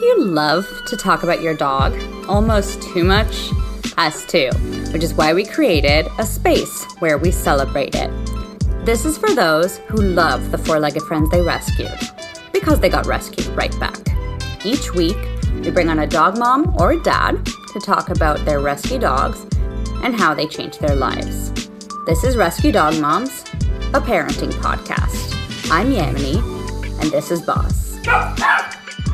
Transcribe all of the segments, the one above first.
you love to talk about your dog? Almost too much? Us too, which is why we created a space where we celebrate it. This is for those who love the four legged friends they rescued, because they got rescued right back. Each week, we bring on a dog mom or a dad to talk about their rescue dogs and how they changed their lives. This is Rescue Dog Moms, a parenting podcast. I'm Yamini, and this is Boss.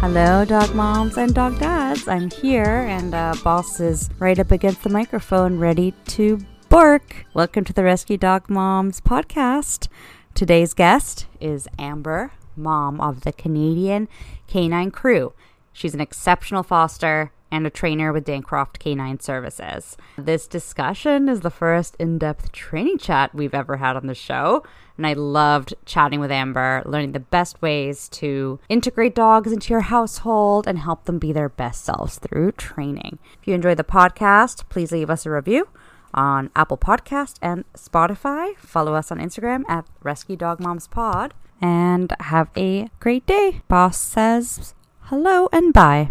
Hello, dog moms and dog dads. I'm here, and uh, Boss is right up against the microphone, ready to bark. Welcome to the Rescue Dog Moms podcast. Today's guest is Amber, mom of the Canadian Canine Crew. She's an exceptional foster and a trainer with Dancroft Canine Services. This discussion is the first in depth training chat we've ever had on the show. And I loved chatting with Amber, learning the best ways to integrate dogs into your household and help them be their best selves through training. If you enjoy the podcast, please leave us a review on Apple Podcast and Spotify. Follow us on Instagram at Rescue Dog Moms Pod. And have a great day. Boss says hello and bye.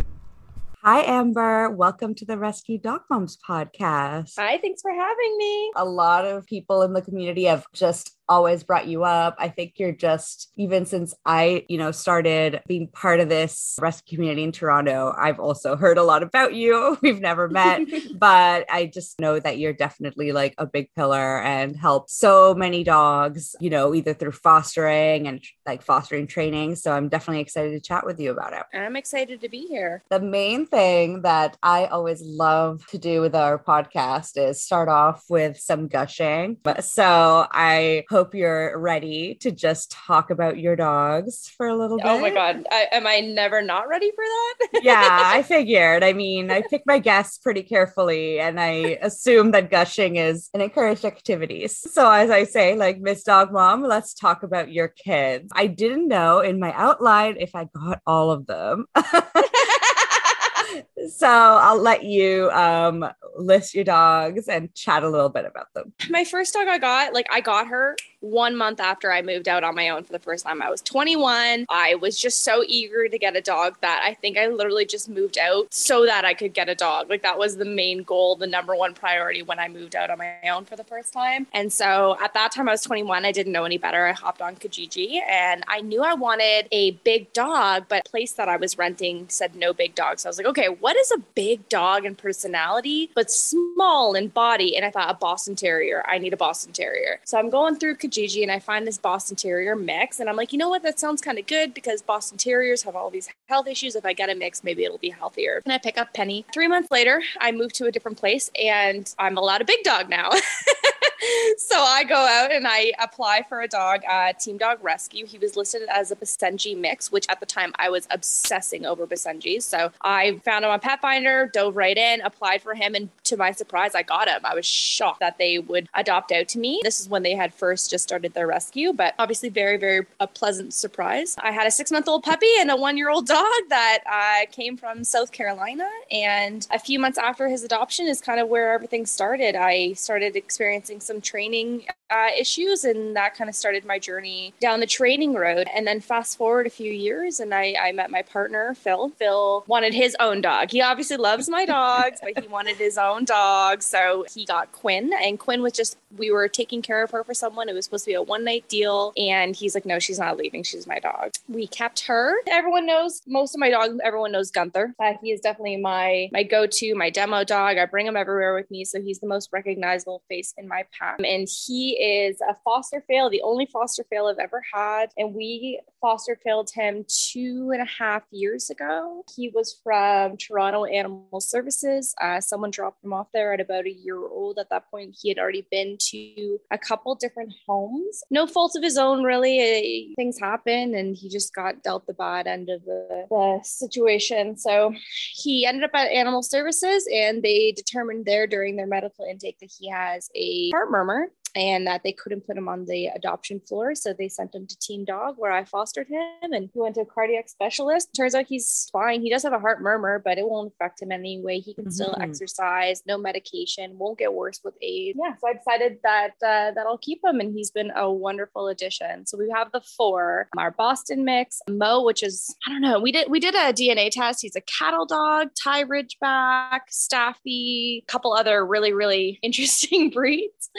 Hi, Amber. Welcome to the Rescue Dog Moms podcast. Hi, thanks for having me. A lot of people in the community have just always brought you up. I think you're just, even since I, you know, started being part of this rescue community in Toronto, I've also heard a lot about you. We've never met, but I just know that you're definitely like a big pillar and help so many dogs, you know, either through fostering and like fostering training. So I'm definitely excited to chat with you about it. And I'm excited to be here. The main thing that I always love to do with our podcast is start off with some gushing. So I hope you're ready to just talk about your dogs for a little bit. Oh my God. I, am I never not ready for that? yeah, I figured. I mean, I pick my guests pretty carefully and I assume that gushing is an encouraged activity. So, as I say, like Miss Dog Mom, let's talk about your kids. I didn't know in my outline if I got all of them. so I'll let you um, list your dogs and chat a little bit about them. My first dog I got, like I got her one month after I moved out on my own for the first time. I was 21. I was just so eager to get a dog that I think I literally just moved out so that I could get a dog. Like that was the main goal, the number one priority when I moved out on my own for the first time. And so at that time I was 21. I didn't know any better. I hopped on Kijiji and I knew I wanted a big dog, but the place that I was renting said no big dogs. So I was like, okay, what is a big dog in personality, but small in body? And I thought a Boston Terrier. I need a Boston Terrier. So I'm going through Kijiji and I find this Boston Terrier mix. And I'm like, you know what? That sounds kind of good because Boston Terriers have all these health issues. If I get a mix, maybe it'll be healthier. And I pick up Penny. Three months later, I move to a different place and I'm allowed a big dog now. so I go out and I apply for a dog at Team Dog Rescue. He was listed as a Basenji mix, which at the time I was obsessing over Basenjis. So I found him on Pet Finder, dove right in, applied for him, and to my surprise, I got him. I was shocked that they would adopt out to me. This is when they had first just started their rescue, but obviously very, very a pleasant surprise. I had a six month old puppy and a one year old dog that uh, came from South Carolina. And a few months after his adoption is kind of where everything started. I started experiencing some training uh, issues, and that kind of started my journey down the training road. And then fast forward a few years, and I, I met my partner, Phil. Phil wanted his own dog. He obviously loves my dogs, but he wanted his own dog. So he got Quinn, and Quinn was just, we were taking care of her for someone. It was supposed to be a one night deal. And he's like, no, she's not leaving. She's my dog. We kept her. Everyone knows, most of my dogs, everyone knows Gunther. Uh, he is definitely my, my go to, my demo dog. I bring him everywhere with me. So he's the most recognizable face in my pack. And he is a foster fail, the only foster fail I've ever had. And we foster failed him two and a half years ago. He was from Toronto Animal Services. Uh, someone dropped him off there at about a year old. At that point, he had already been to a couple different homes. No fault of his own, really. Uh, things happen, and he just got dealt the bad end of the, the situation. So he ended up at Animal Services, and they determined there during their medical intake that he has a heart murmur and that they couldn't put him on the adoption floor. So they sent him to Team Dog, where I fostered him and he went to a cardiac specialist. Turns out he's fine. He does have a heart murmur, but it won't affect him anyway. He can mm-hmm. still exercise, no medication, won't get worse with age. Yeah. So I decided that uh, that I'll keep him, and he's been a wonderful addition. So we have the four: our Boston mix, Mo, which is I don't know. We did we did a DNA test. He's a cattle dog, Thai Ridgeback, Staffy, couple other really really interesting breeds.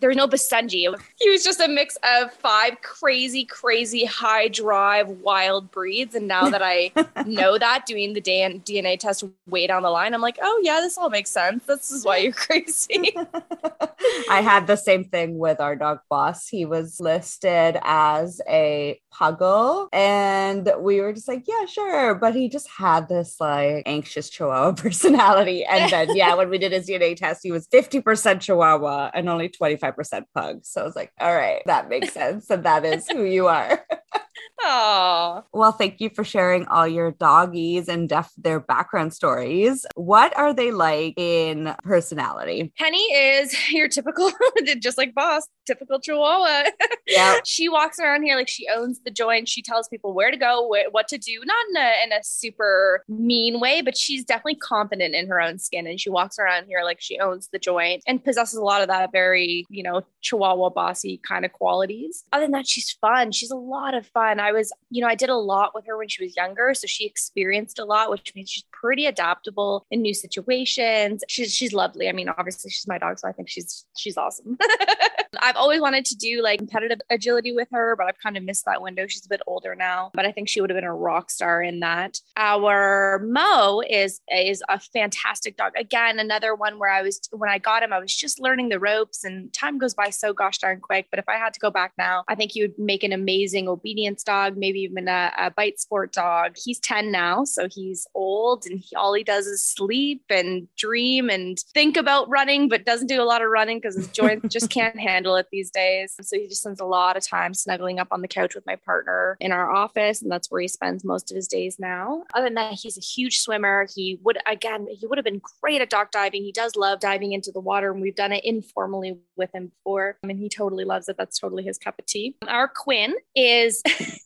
There's no Basenji. He was just a mix of five crazy, crazy high drive wild breeds. And now that I know that doing the DNA test way down the line, I'm like, oh yeah, this all makes sense. This is why you're crazy. I had the same thing with our dog boss. He was listed as a puggle, and we were just like, yeah, sure. But he just had this like anxious chihuahua personality. And then, yeah, when we did his DNA test, he was 50% chihuahua and only 25% pug. So I was like, all right, that makes sense. And that is who you are. Oh. Well, thank you for sharing all your doggies and def- their background stories. What are they like in personality? Penny is your typical, just like Boss, typical Chihuahua. Yeah. she walks around here like she owns the joint. She tells people where to go, wh- what to do, not in a, in a super mean way, but she's definitely confident in her own skin. And she walks around here like she owns the joint and possesses a lot of that very, you know, Chihuahua bossy kind of qualities. Other than that, she's fun. She's a lot of fun. I was, you know, I did a lot with her when she was younger. So she experienced a lot, which means she's pretty adaptable in new situations. She's she's lovely. I mean, obviously she's my dog, so I think she's she's awesome. I've always wanted to do like competitive agility with her, but I've kind of missed that window. She's a bit older now, but I think she would have been a rock star in that. Our Mo is is a fantastic dog. Again, another one where I was when I got him, I was just learning the ropes and time goes by so gosh darn quick. But if I had to go back now, I think he would make an amazing obedience dog, maybe even a, a bite sport dog. He's 10 now, so he's old and he, all he does is sleep and dream and think about running, but doesn't do a lot of running because his joints just can't handle it these days. So he just spends a lot of time snuggling up on the couch with my partner in our office, and that's where he spends most of his days now. Other than that, he's a huge swimmer. He would, again, he would have been great at dock diving. He does love diving into the water, and we've done it informally with him before. I mean, he totally loves it. That's totally his cup of tea. Our Quinn is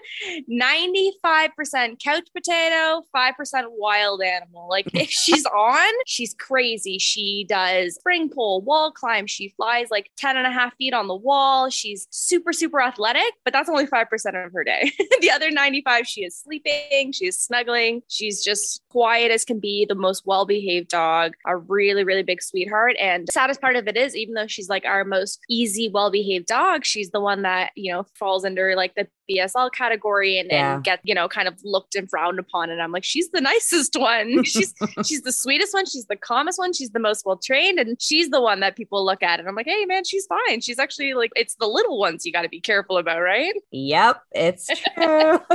95% couch potato, 5% wild animal. Like if she's on, she's crazy. She does spring pole, wall climb. She flies like 10 and a half feet on the wall. She's super, super athletic, but that's only 5% of her day. the other 95, she is sleeping, she is snuggling. She's just quiet as can be, the most well behaved dog, a really, really big sweetheart. And saddest part of it is, even though she's like our most easy, well behaved dog, she's the one that, you know, falls under like the BSL category and, yeah. and get, you know, kind of looked and frowned upon. And I'm like, she's the nicest one. she's she's the sweetest one. She's the calmest one. She's the most well trained. And she's the one that people look at. And I'm like, hey man, she's fine. She's actually like it's the little ones you gotta be careful about, right? Yep, it's true.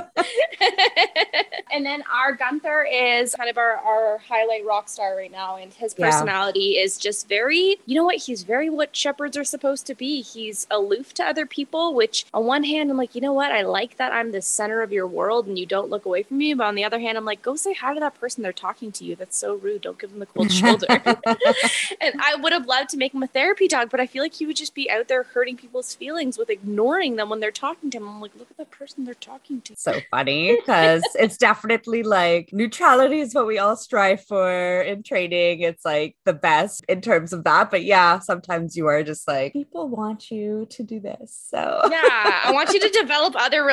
and then our Gunther is kind of our, our highlight rock star right now. And his personality yeah. is just very, you know what? He's very what shepherds are supposed to be. He's aloof to other people, which on one hand, I'm like, you know what? I like that I'm the center of your world and you don't look away from me. But on the other hand, I'm like, go say hi to that person they're talking to you. That's so rude. Don't give them the cold shoulder. and I would have loved to make him a therapy dog, but I feel like he would just be out there hurting people's feelings with ignoring them when they're talking to him. I'm like, look at the person they're talking to. So funny because it's definitely like neutrality is what we all strive for in training. It's like the best in terms of that. But yeah, sometimes you are just like, people want you to do this. So yeah, I want you to develop other other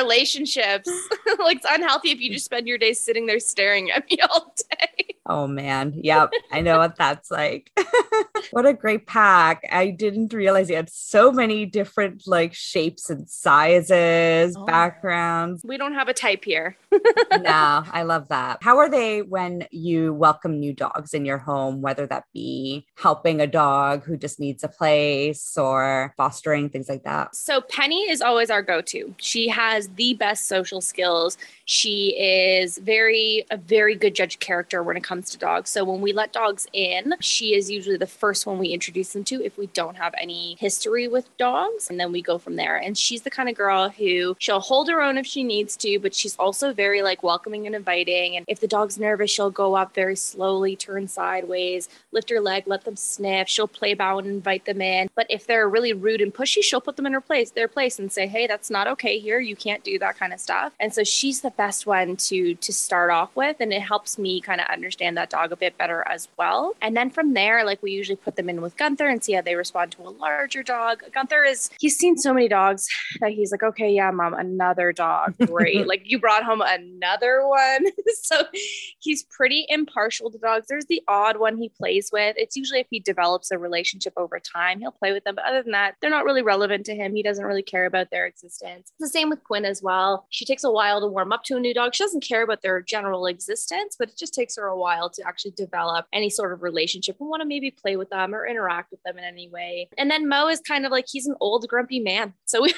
relationships. like it's unhealthy if you just spend your days sitting there staring at me all day. Oh man. Yep. I know what that's like. what a great pack. I didn't realize you had so many different like shapes and sizes, oh. backgrounds. We don't have a type here. no, I love that. How are they when you welcome new dogs in your home, whether that be helping a dog who just needs a place or fostering, things like that? So Penny is always our go-to. She has the best social skills. She is very a very good judge character when it comes comes to dogs. So when we let dogs in, she is usually the first one we introduce them to if we don't have any history with dogs. And then we go from there. And she's the kind of girl who she'll hold her own if she needs to, but she's also very like welcoming and inviting. And if the dog's nervous, she'll go up very slowly, turn sideways, lift her leg, let them sniff. She'll play bow and invite them in. But if they're really rude and pushy, she'll put them in her place, their place and say, Hey, that's not okay here. You can't do that kind of stuff. And so she's the best one to to start off with. And it helps me kind of understand that dog a bit better as well. And then from there, like we usually put them in with Gunther and see how they respond to a larger dog. Gunther is he's seen so many dogs that he's like, okay, yeah, mom, another dog. Great. like you brought home another one. so he's pretty impartial to dogs. There's the odd one he plays with. It's usually if he develops a relationship over time, he'll play with them. But other than that, they're not really relevant to him. He doesn't really care about their existence. It's the same with Quinn as well. She takes a while to warm up to a new dog. She doesn't care about their general existence, but it just takes her a while to actually develop any sort of relationship and want to maybe play with them or interact with them in any way. And then Mo is kind of like he's an old grumpy man. So we,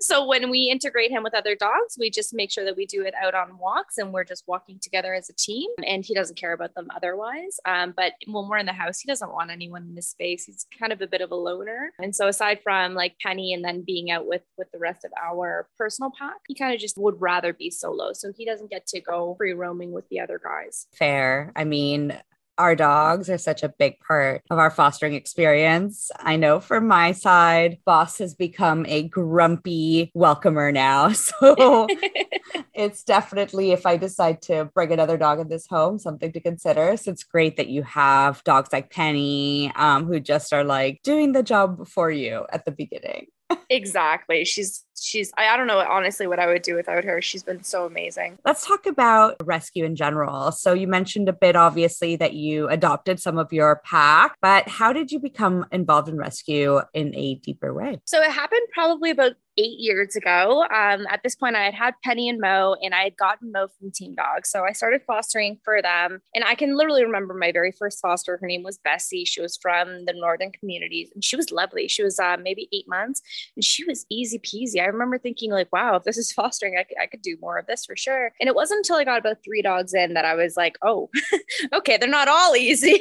so when we integrate him with other dogs, we just make sure that we do it out on walks and we're just walking together as a team. And he doesn't care about them otherwise. Um, but when we're in the house, he doesn't want anyone in his space. He's kind of a bit of a loner. And so aside from like Penny and then being out with with the rest of our personal pack, he kind of just would rather be solo. So he doesn't get to go free roaming with the other guys. Fair. I mean, our dogs are such a big part of our fostering experience. I know from my side, Boss has become a grumpy welcomer now. So it's definitely, if I decide to bring another dog in this home, something to consider. So it's great that you have dogs like Penny um, who just are like doing the job for you at the beginning exactly. She's she's I, I don't know honestly what I would do without her. She's been so amazing. Let's talk about rescue in general. So you mentioned a bit obviously that you adopted some of your pack, but how did you become involved in rescue in a deeper way? So it happened probably about eight years ago. Um, at this point, I had had Penny and Mo, and I had gotten Mo from Team Dog. So I started fostering for them. And I can literally remember my very first foster. Her name was Bessie. She was from the northern communities, and she was lovely. She was uh, maybe eight months, and she was easy peasy. I remember thinking, like, wow, if this is fostering, I, I could do more of this for sure. And it wasn't until I got about three dogs in that I was like, oh, okay, they're not all easy.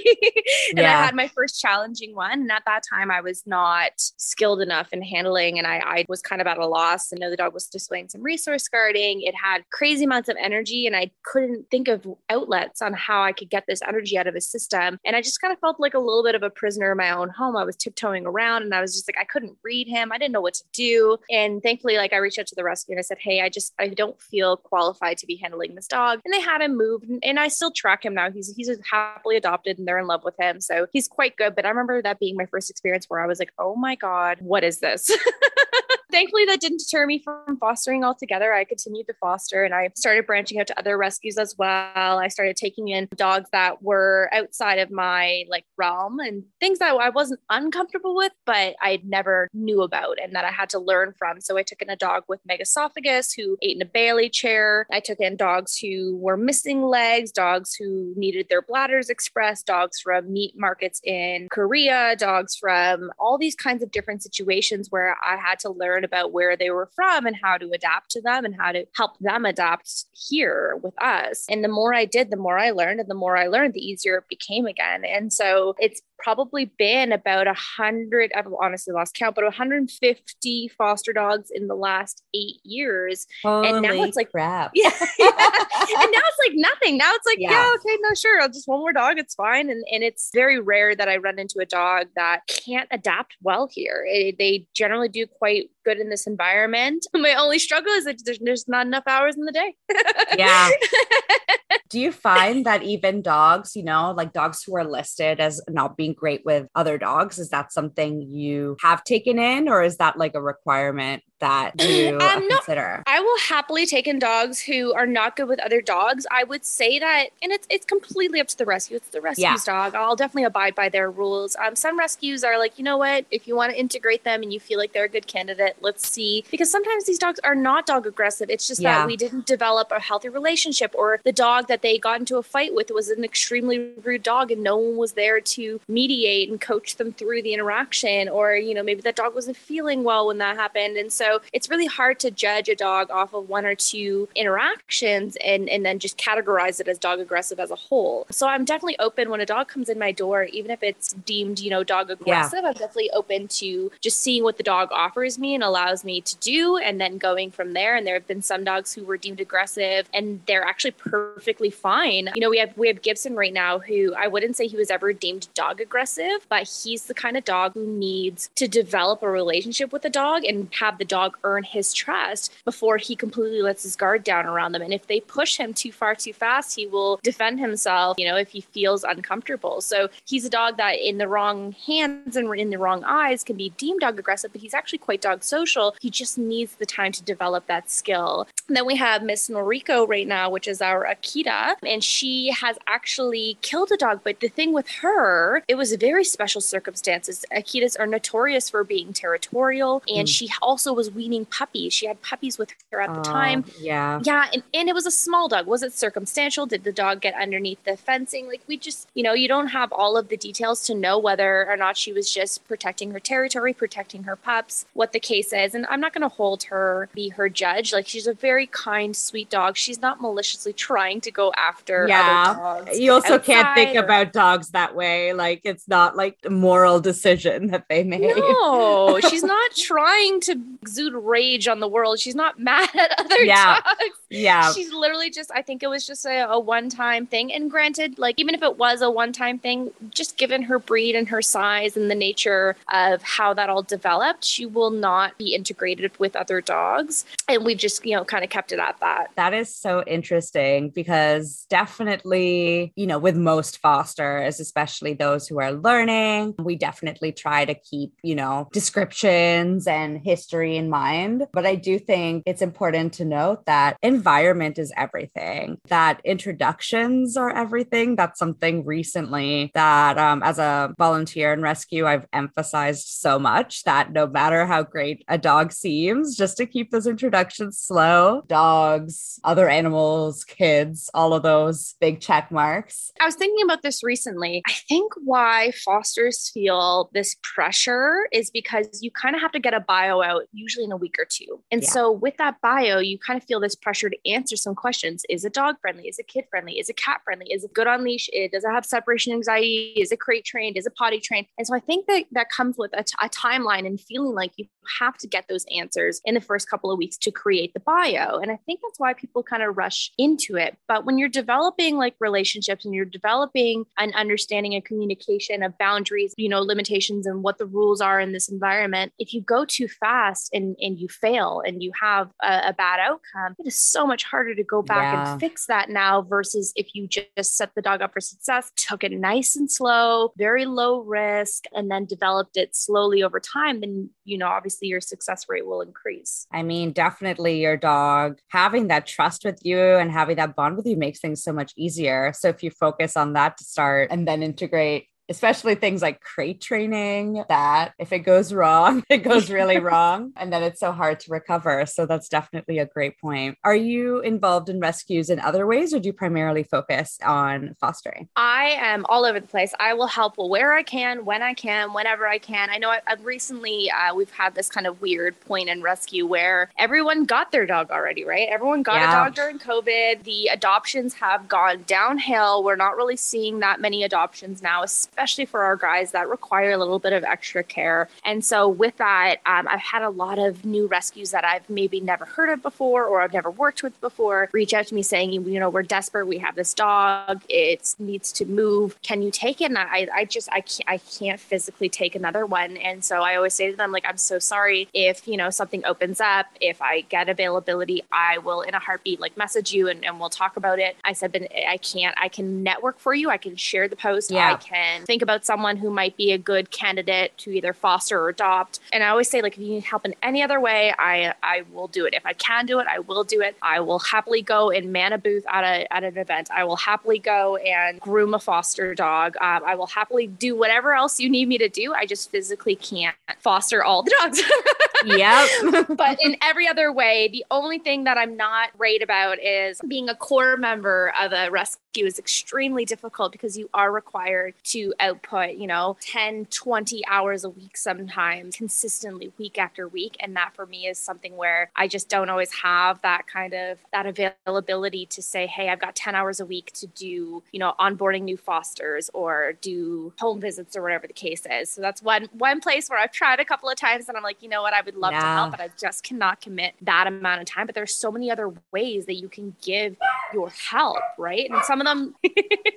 and yeah. I had my first challenging one. And at that time, I was not skilled enough in handling, and I, I was kind of at a loss. And know the dog was displaying some resource guarding. It had crazy amounts of energy, and I couldn't think of outlets on how I could get this energy out of his system. And I just kind of felt like a little bit of a prisoner in my own home. I was tiptoeing around, and I was just like, I couldn't read him. I didn't know what to do. And thankfully, like I reached out to the rescue and I said, Hey, I just I don't feel qualified to be handling this dog. And they had him moved, and, and I still track him now. He's he's happily adopted, and they're in love with him, so he's quite good. But I remember that being my first experience where I was like, Oh my god, what is this? thankfully that didn't deter me from fostering altogether i continued to foster and i started branching out to other rescues as well i started taking in dogs that were outside of my like realm and things that i wasn't uncomfortable with but i never knew about and that i had to learn from so i took in a dog with megaesophagus who ate in a bailey chair i took in dogs who were missing legs dogs who needed their bladders expressed dogs from meat markets in korea dogs from all these kinds of different situations where i had to learn about where they were from and how to adapt to them and how to help them adapt here with us. And the more I did, the more I learned, and the more I learned, the easier it became again. And so it's probably been about a hundred, I've honestly lost count, but 150 foster dogs in the last eight years. Holy and now it's like crap. Yeah, yeah. and now it's like nothing. Now it's like, yeah. yeah, okay, no, sure. I'll just one more dog. It's fine. And and it's very rare that I run into a dog that can't adapt well here. It, they generally do quite good in this environment. My only struggle is that there's, there's not enough hours in the day. yeah. Do you find that even dogs, you know, like dogs who are listed as not being great with other dogs, is that something you have taken in or is that like a requirement that you um, consider? No, I will happily take in dogs who are not good with other dogs. I would say that, and it's it's completely up to the rescue. It's the rescue's yeah. dog. I'll definitely abide by their rules. Um, some rescues are like, you know what? If you want to integrate them and you feel like they're a good candidate, let's see. Because sometimes these dogs are not dog aggressive. It's just yeah. that we didn't develop a healthy relationship, or the dog that they got into a fight with was an extremely rude dog, and no one was there to mediate and coach them through the interaction. Or you know, maybe that dog wasn't feeling well when that happened, and so So it's really hard to judge a dog off of one or two interactions and, and then just categorize it as dog aggressive as a whole. So I'm definitely open when a dog comes in my door, even if it's deemed, you know, dog aggressive, yeah. I'm definitely open to just seeing what the dog offers me and allows me to do and then going from there. And there have been some dogs who were deemed aggressive and they're actually perfectly fine. You know, we have we have Gibson right now who I wouldn't say he was ever deemed dog aggressive, but he's the kind of dog who needs to develop a relationship with the dog and have the dog earn his trust before he completely lets his guard down around them. And if they push him too far too fast, he will defend himself, you know, if he feels uncomfortable. So he's a dog that in the wrong hands and in the wrong eyes can be deemed dog aggressive, but he's actually quite dog social. He just needs the time to develop that skill. And then we have Miss Noriko right now, which is our Akita, and she has actually killed a dog. But the thing with her, it was very special circumstances. Akitas are notorious for being territorial, and mm. she also was weaning puppies. She had puppies with her at the time. Yeah. Yeah. And, and it was a small dog. Was it circumstantial? Did the dog get underneath the fencing? Like, we just, you know, you don't have all of the details to know whether or not she was just protecting her territory, protecting her pups, what the case is. And I'm not going to hold her, be her judge. Like, she's a very kind, sweet dog. She's not maliciously trying to go after yeah. You also can't think or... about dogs that way. Like, it's not like a moral decision that they made. No, she's not trying to exude rage on the world. She's not mad at other yeah. dogs. Yeah. She's literally just, I think it was just a, a one time thing. And granted, like, even if it was a one time thing, just given her breed and her size and the nature of how that all developed, she will not be integrated with other dogs. And we've just, you know, kind of kept it at that. That is so interesting because definitely, you know, with most fosters, especially those who are learning, we definitely try to keep, you know, descriptions and history in mind. But I do think it's important to note that environment is everything, that introductions are everything. That's something recently that um, as a volunteer in rescue, I've emphasized so much that no matter how great a dog seems, just to keep those introductions slow, dogs, other animals, kids, all of those big check marks. I was thinking about this recently. I think why fosters feel this pressure is because you kind of have to get a bio out in a week or two. And yeah. so with that bio, you kind of feel this pressure to answer some questions. Is it dog friendly? Is it kid friendly? Is it cat friendly? Is it good on leash? It, does it have separation anxiety? Is it crate trained? Is it potty trained? And so I think that that comes with a, t- a timeline and feeling like you have to get those answers in the first couple of weeks to create the bio. And I think that's why people kind of rush into it. But when you're developing like relationships and you're developing an understanding and communication of boundaries, you know, limitations and what the rules are in this environment, if you go too fast and, and you fail and you have a, a bad outcome, it is so much harder to go back yeah. and fix that now versus if you just set the dog up for success, took it nice and slow, very low risk, and then developed it slowly over time, then, you know, obviously your success rate will increase. I mean, definitely your dog having that trust with you and having that bond with you makes things so much easier. So if you focus on that to start and then integrate especially things like crate training that if it goes wrong, it goes really wrong. And then it's so hard to recover. So that's definitely a great point. Are you involved in rescues in other ways or do you primarily focus on fostering? I am all over the place. I will help where I can, when I can, whenever I can. I know I, have recently, uh, we've had this kind of weird point in rescue where everyone got their dog already, right? Everyone got yeah. a dog during COVID. The adoptions have gone downhill. We're not really seeing that many adoptions now, especially especially for our guys that require a little bit of extra care. And so, with that, um, I've had a lot of new rescues that I've maybe never heard of before or I've never worked with before reach out to me saying, you know, we're desperate. We have this dog. It needs to move. Can you take it? And I, I just, I can't, I can't physically take another one. And so I always say to them, like, I'm so sorry if, you know, something opens up, if I get availability, I will in a heartbeat, like message you and, and we'll talk about it. I said, but I can't, I can network for you. I can share the post. Yeah. I can think about someone who might be a good candidate to either foster or adopt. And I always say, like, if you need help in any other way, I I will do it. If I can do it, I will do it. I will happily go and man a booth at a at an event. I will happily go and groom a foster dog. Um, I will happily do whatever else you need me to do. I just physically can't foster all the dogs. yep. but in every other way, the only thing that I'm not great about is being a core member of a rescue is extremely difficult because you are required to output, you know, 10, 20 hours a week sometimes consistently week after week. And that for me is something where I just don't always have that kind of that availability to say, hey, I've got 10 hours a week to do, you know, onboarding new fosters or do home visits or whatever the case is. So that's one one place where I've tried a couple of times and I'm like, you know what, I would love to help, but I just cannot commit that amount of time. But there's so many other ways that you can give your help, right? And some of them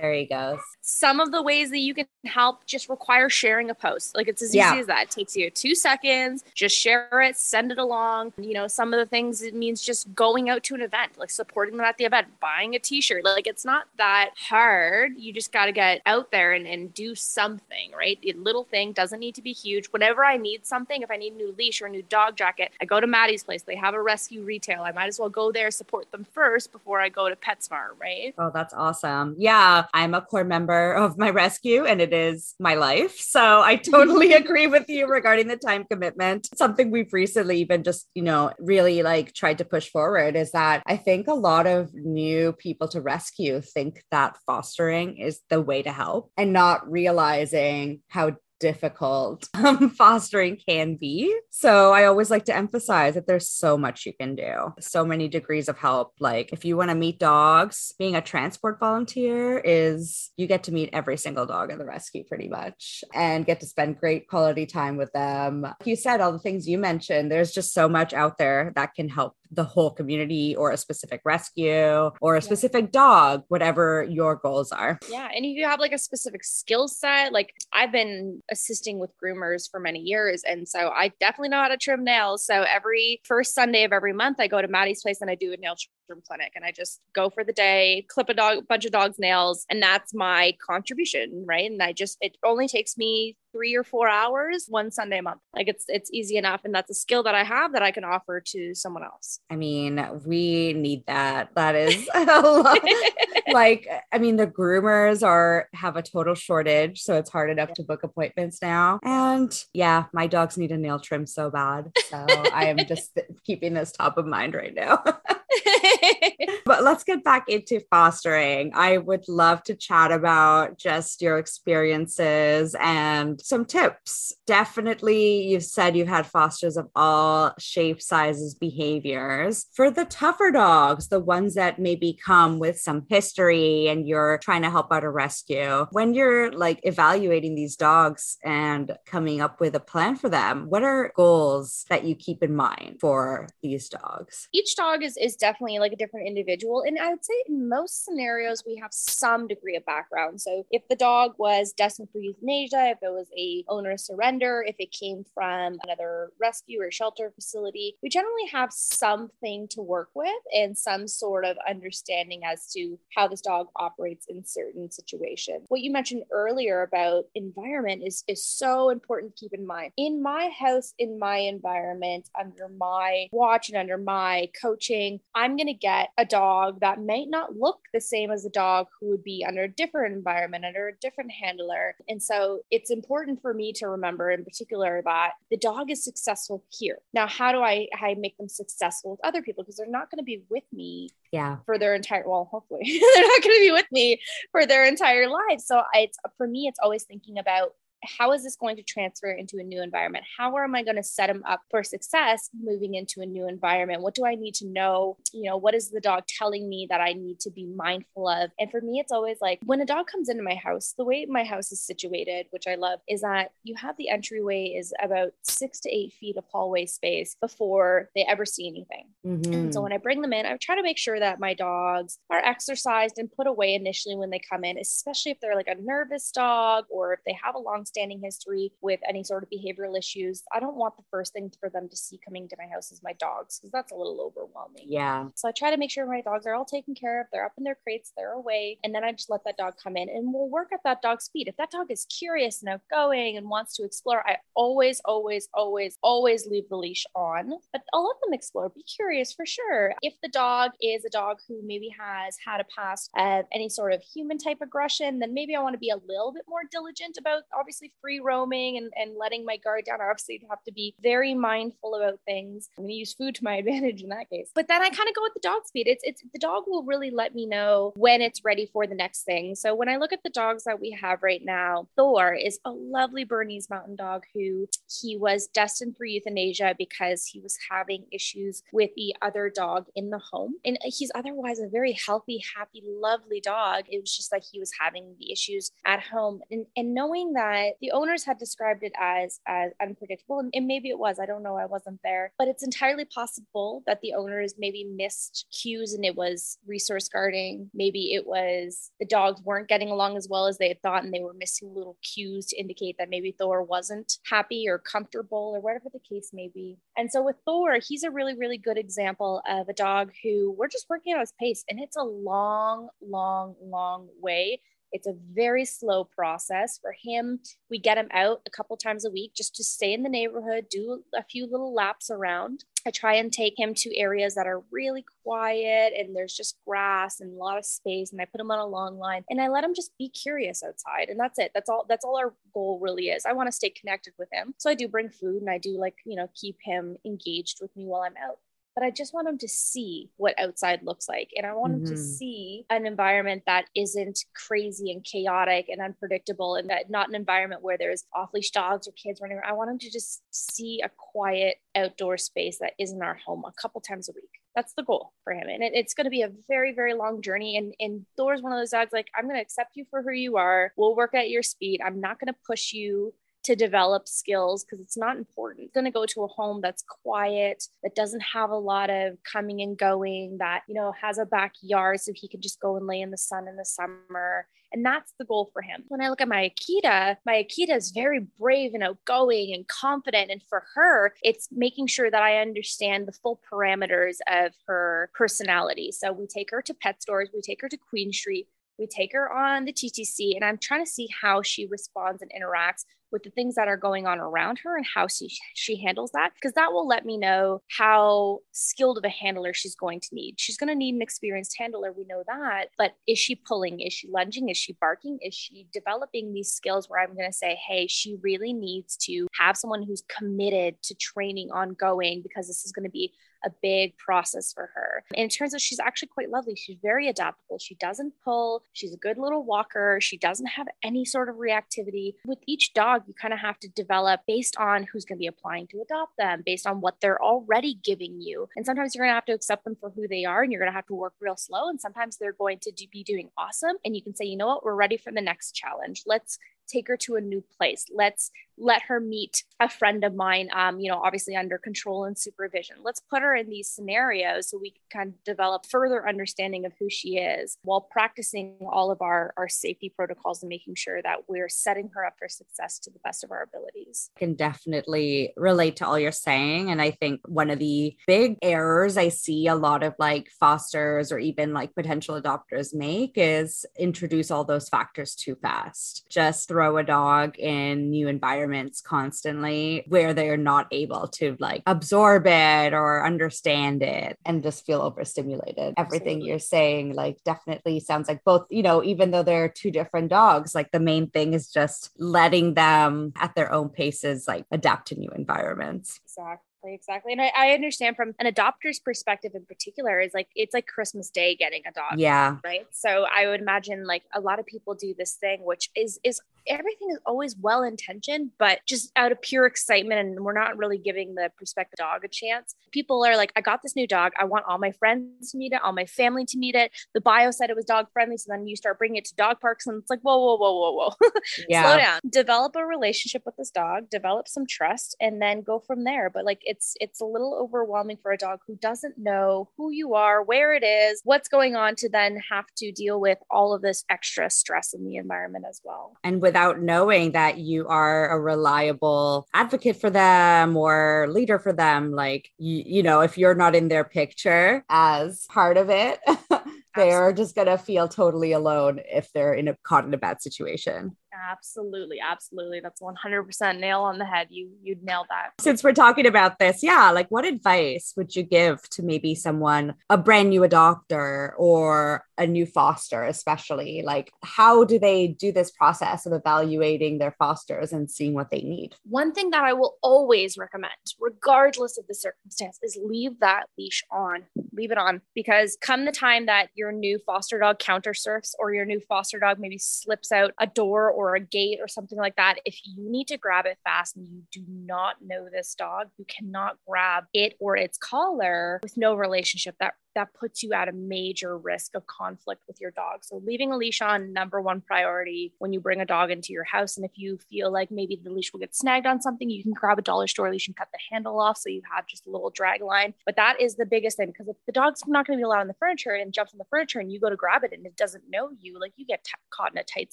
there he goes. Some of the ways that you can help just require sharing a post. Like it's as yeah. easy as that. It takes you two seconds, just share it, send it along. You know, some of the things it means just going out to an event, like supporting them at the event, buying a t-shirt. Like it's not that hard. You just gotta get out there and, and do something, right? A little thing doesn't need to be huge. Whenever I need something, if I need a new leash or a new dog jacket, I go to Maddie's place. They have a rescue retail. I might as well go there, support them first before I go to PetSmart, right? Oh, that's awesome. Yeah, I'm a core member of my rescue and it is my life. So I totally agree with you regarding the time commitment. Something we've recently even just, you know, really like tried to push forward is that I think a lot of new people to rescue think that fostering is the way to help and not realizing how difficult um, fostering can be. So I always like to emphasize that there's so much you can do, so many degrees of help. Like if you want to meet dogs, being a transport volunteer is you get to meet every single dog in the rescue pretty much and get to spend great quality time with them. Like you said, all the things you mentioned, there's just so much out there that can help the whole community or a specific rescue or a specific dog, whatever your goals are. Yeah. And if you have like a specific skill set, like I've been assisting with groomers for many years. And so I definitely know how to trim nails. So every first Sunday of every month, I go to Maddie's place and I do a nail trim clinic and I just go for the day, clip a dog, bunch of dogs' nails, and that's my contribution, right? And I just it only takes me three or four hours one Sunday a month. Like it's it's easy enough, and that's a skill that I have that I can offer to someone else. I mean, we need that. That is like I mean, the groomers are have a total shortage, so it's hard enough to book appointments now. And yeah, my dogs need a nail trim so bad, so I am just keeping this top of mind right now. but let's get back into fostering. I would love to chat about just your experiences and some tips. Definitely, you've said you've had fosters of all shapes, sizes, behaviors. For the tougher dogs, the ones that maybe come with some history and you're trying to help out a rescue, when you're like evaluating these dogs and coming up with a plan for them, what are goals that you keep in mind for these dogs? Each dog is, is definitely like a different individual. And I would say in most scenarios, we have some degree of background. So if the dog was destined for euthanasia, if it was a owner surrender, if it came from another rescue or shelter facility, we generally have something to work with and some sort of understanding as to how this dog operates in certain situations. What you mentioned earlier about environment is, is so important to keep in mind. In my house, in my environment, under my watch and under my coaching, I'm going to get a dog that might not look the same as a dog who would be under a different environment, under a different handler. And so it's important for me to remember in particular that the dog is successful here. Now, how do I, how I make them successful with other people? Because they're not going to be with me yeah for their entire well hopefully they're not going to be with me for their entire lives so it's for me it's always thinking about how is this going to transfer into a new environment? How am I going to set them up for success moving into a new environment? What do I need to know? You know, what is the dog telling me that I need to be mindful of? And for me, it's always like when a dog comes into my house, the way my house is situated, which I love, is that you have the entryway is about six to eight feet of hallway space before they ever see anything. Mm-hmm. And so when I bring them in, I try to make sure that my dogs are exercised and put away initially when they come in, especially if they're like a nervous dog or if they have a long standing history with any sort of behavioral issues, I don't want the first thing for them to see coming to my house is my dogs because that's a little overwhelming. Yeah. So I try to make sure my dogs are all taken care of. They're up in their crates, they're away. And then I just let that dog come in and we'll work at that dog's speed. If that dog is curious and outgoing and wants to explore, I always, always, always, always leave the leash on. But I'll let them explore. Be curious for sure. If the dog is a dog who maybe has had a past of any sort of human type aggression, then maybe I want to be a little bit more diligent about obviously free roaming and, and letting my guard down. Obviously have to be very mindful about things. I'm going to use food to my advantage in that case. But then I kind of go with the dog speed. It's it's the dog will really let me know when it's ready for the next thing. So when I look at the dogs that we have right now, Thor is a lovely Bernese mountain dog who he was destined for euthanasia because he was having issues with the other dog in the home. And he's otherwise a very healthy, happy, lovely dog. It was just that he was having the issues at home. And, and knowing that the owners had described it as, as unpredictable, and, and maybe it was, I don't know, I wasn't there, but it's entirely possible that the owners maybe missed cues and it was resource guarding. Maybe it was the dogs weren't getting along as well as they had thought and they were missing little cues to indicate that maybe Thor wasn't happy or comfortable or whatever the case may be. And so with Thor, he's a really, really good example of a dog who we're just working at his pace. And it's a long, long, long way it's a very slow process for him. We get him out a couple times a week just to stay in the neighborhood, do a few little laps around. I try and take him to areas that are really quiet and there's just grass and a lot of space and I put him on a long line and I let him just be curious outside and that's it. That's all that's all our goal really is. I want to stay connected with him. So I do bring food and I do like, you know, keep him engaged with me while I'm out but I just want them to see what outside looks like. And I want mm-hmm. them to see an environment that isn't crazy and chaotic and unpredictable and that not an environment where there's off leash dogs or kids running around. I want them to just see a quiet outdoor space that isn't our home a couple times a week. That's the goal for him. And it, it's going to be a very, very long journey. And, and Thor's one of those dogs like, I'm going to accept you for who you are. We'll work at your speed. I'm not going to push you to develop skills because it's not important. It's going to go to a home that's quiet, that doesn't have a lot of coming and going, that, you know, has a backyard so he can just go and lay in the sun in the summer. And that's the goal for him. When I look at my Akita, my Akita is very brave and outgoing and confident. And for her, it's making sure that I understand the full parameters of her personality. So we take her to pet stores, we take her to Queen Street, we take her on the TTC, and I'm trying to see how she responds and interacts with the things that are going on around her and how she she handles that because that will let me know how skilled of a handler she's going to need. She's going to need an experienced handler, we know that, but is she pulling? Is she lunging? Is she barking? Is she developing these skills where I'm going to say, "Hey, she really needs to have someone who's committed to training ongoing because this is going to be a big process for her. And it turns out she's actually quite lovely. She's very adaptable. She doesn't pull. She's a good little walker. She doesn't have any sort of reactivity. With each dog, you kind of have to develop based on who's going to be applying to adopt them, based on what they're already giving you. And sometimes you're going to have to accept them for who they are and you're going to have to work real slow. And sometimes they're going to be doing awesome. And you can say, you know what, we're ready for the next challenge. Let's take her to a new place. Let's let her meet a friend of mine, um, you know, obviously under control and supervision. Let's put her in these scenarios so we can kind of develop further understanding of who she is while practicing all of our, our safety protocols and making sure that we're setting her up for success to the best of our abilities. I can definitely relate to all you're saying. And I think one of the big errors I see a lot of like fosters or even like potential adopters make is introduce all those factors too fast. Just throw a dog in new environments environments constantly where they're not able to like absorb it or understand it and just feel overstimulated. Everything Absolutely. you're saying, like, definitely sounds like both, you know, even though they're two different dogs, like the main thing is just letting them at their own paces, like adapt to new environments. Exactly exactly exactly and I, I, understand from an adopter's perspective in particular is like it's like christmas day getting a dog yeah right so i would imagine like a lot of people do this thing which is is everything is always well intentioned, but just out of pure excitement, and we're not really giving the prospective dog a chance. People are like, I got this new dog. I want all my friends to meet it, all my family to meet it. The bio said it was dog friendly. So then you start bringing it to dog parks, and it's like, whoa, whoa, whoa, whoa, whoa. Yeah. Slow down. Develop a relationship with this dog, develop some trust, and then go from there. But like it's it's a little overwhelming for a dog who doesn't know who you are, where it is, what's going on to then have to deal with all of this extra stress in the environment as well. And without knowing that you are a reliable advocate for them or leader for them. Like, you, you know, if you're not in their picture as part of it, they're just going to feel totally alone if they're in a caught in a bad situation. Absolutely, absolutely. That's 100% nail on the head. You you nailed that. Since we're talking about this, yeah, like what advice would you give to maybe someone a brand new adopter or a new foster, especially? Like, how do they do this process of evaluating their fosters and seeing what they need? One thing that I will always recommend, regardless of the circumstance, is leave that leash on. Leave it on because come the time that your new foster dog counter surfs or your new foster dog maybe slips out a door or a gate or something like that, if you need to grab it fast and you do not know this dog, you cannot grab it or its collar with no relationship. That that puts you at a major risk of conflict with your dog. So leaving a leash on number one priority when you bring a dog into your house. And if you feel like maybe the leash will get snagged on something, you can grab a dollar store leash and cut the handle off so you have just a little drag line. But that is the biggest thing because if the dog's not going to be allowed on the furniture and jumps on the furniture and you go to grab it and it doesn't know you, like you get t- caught in a tight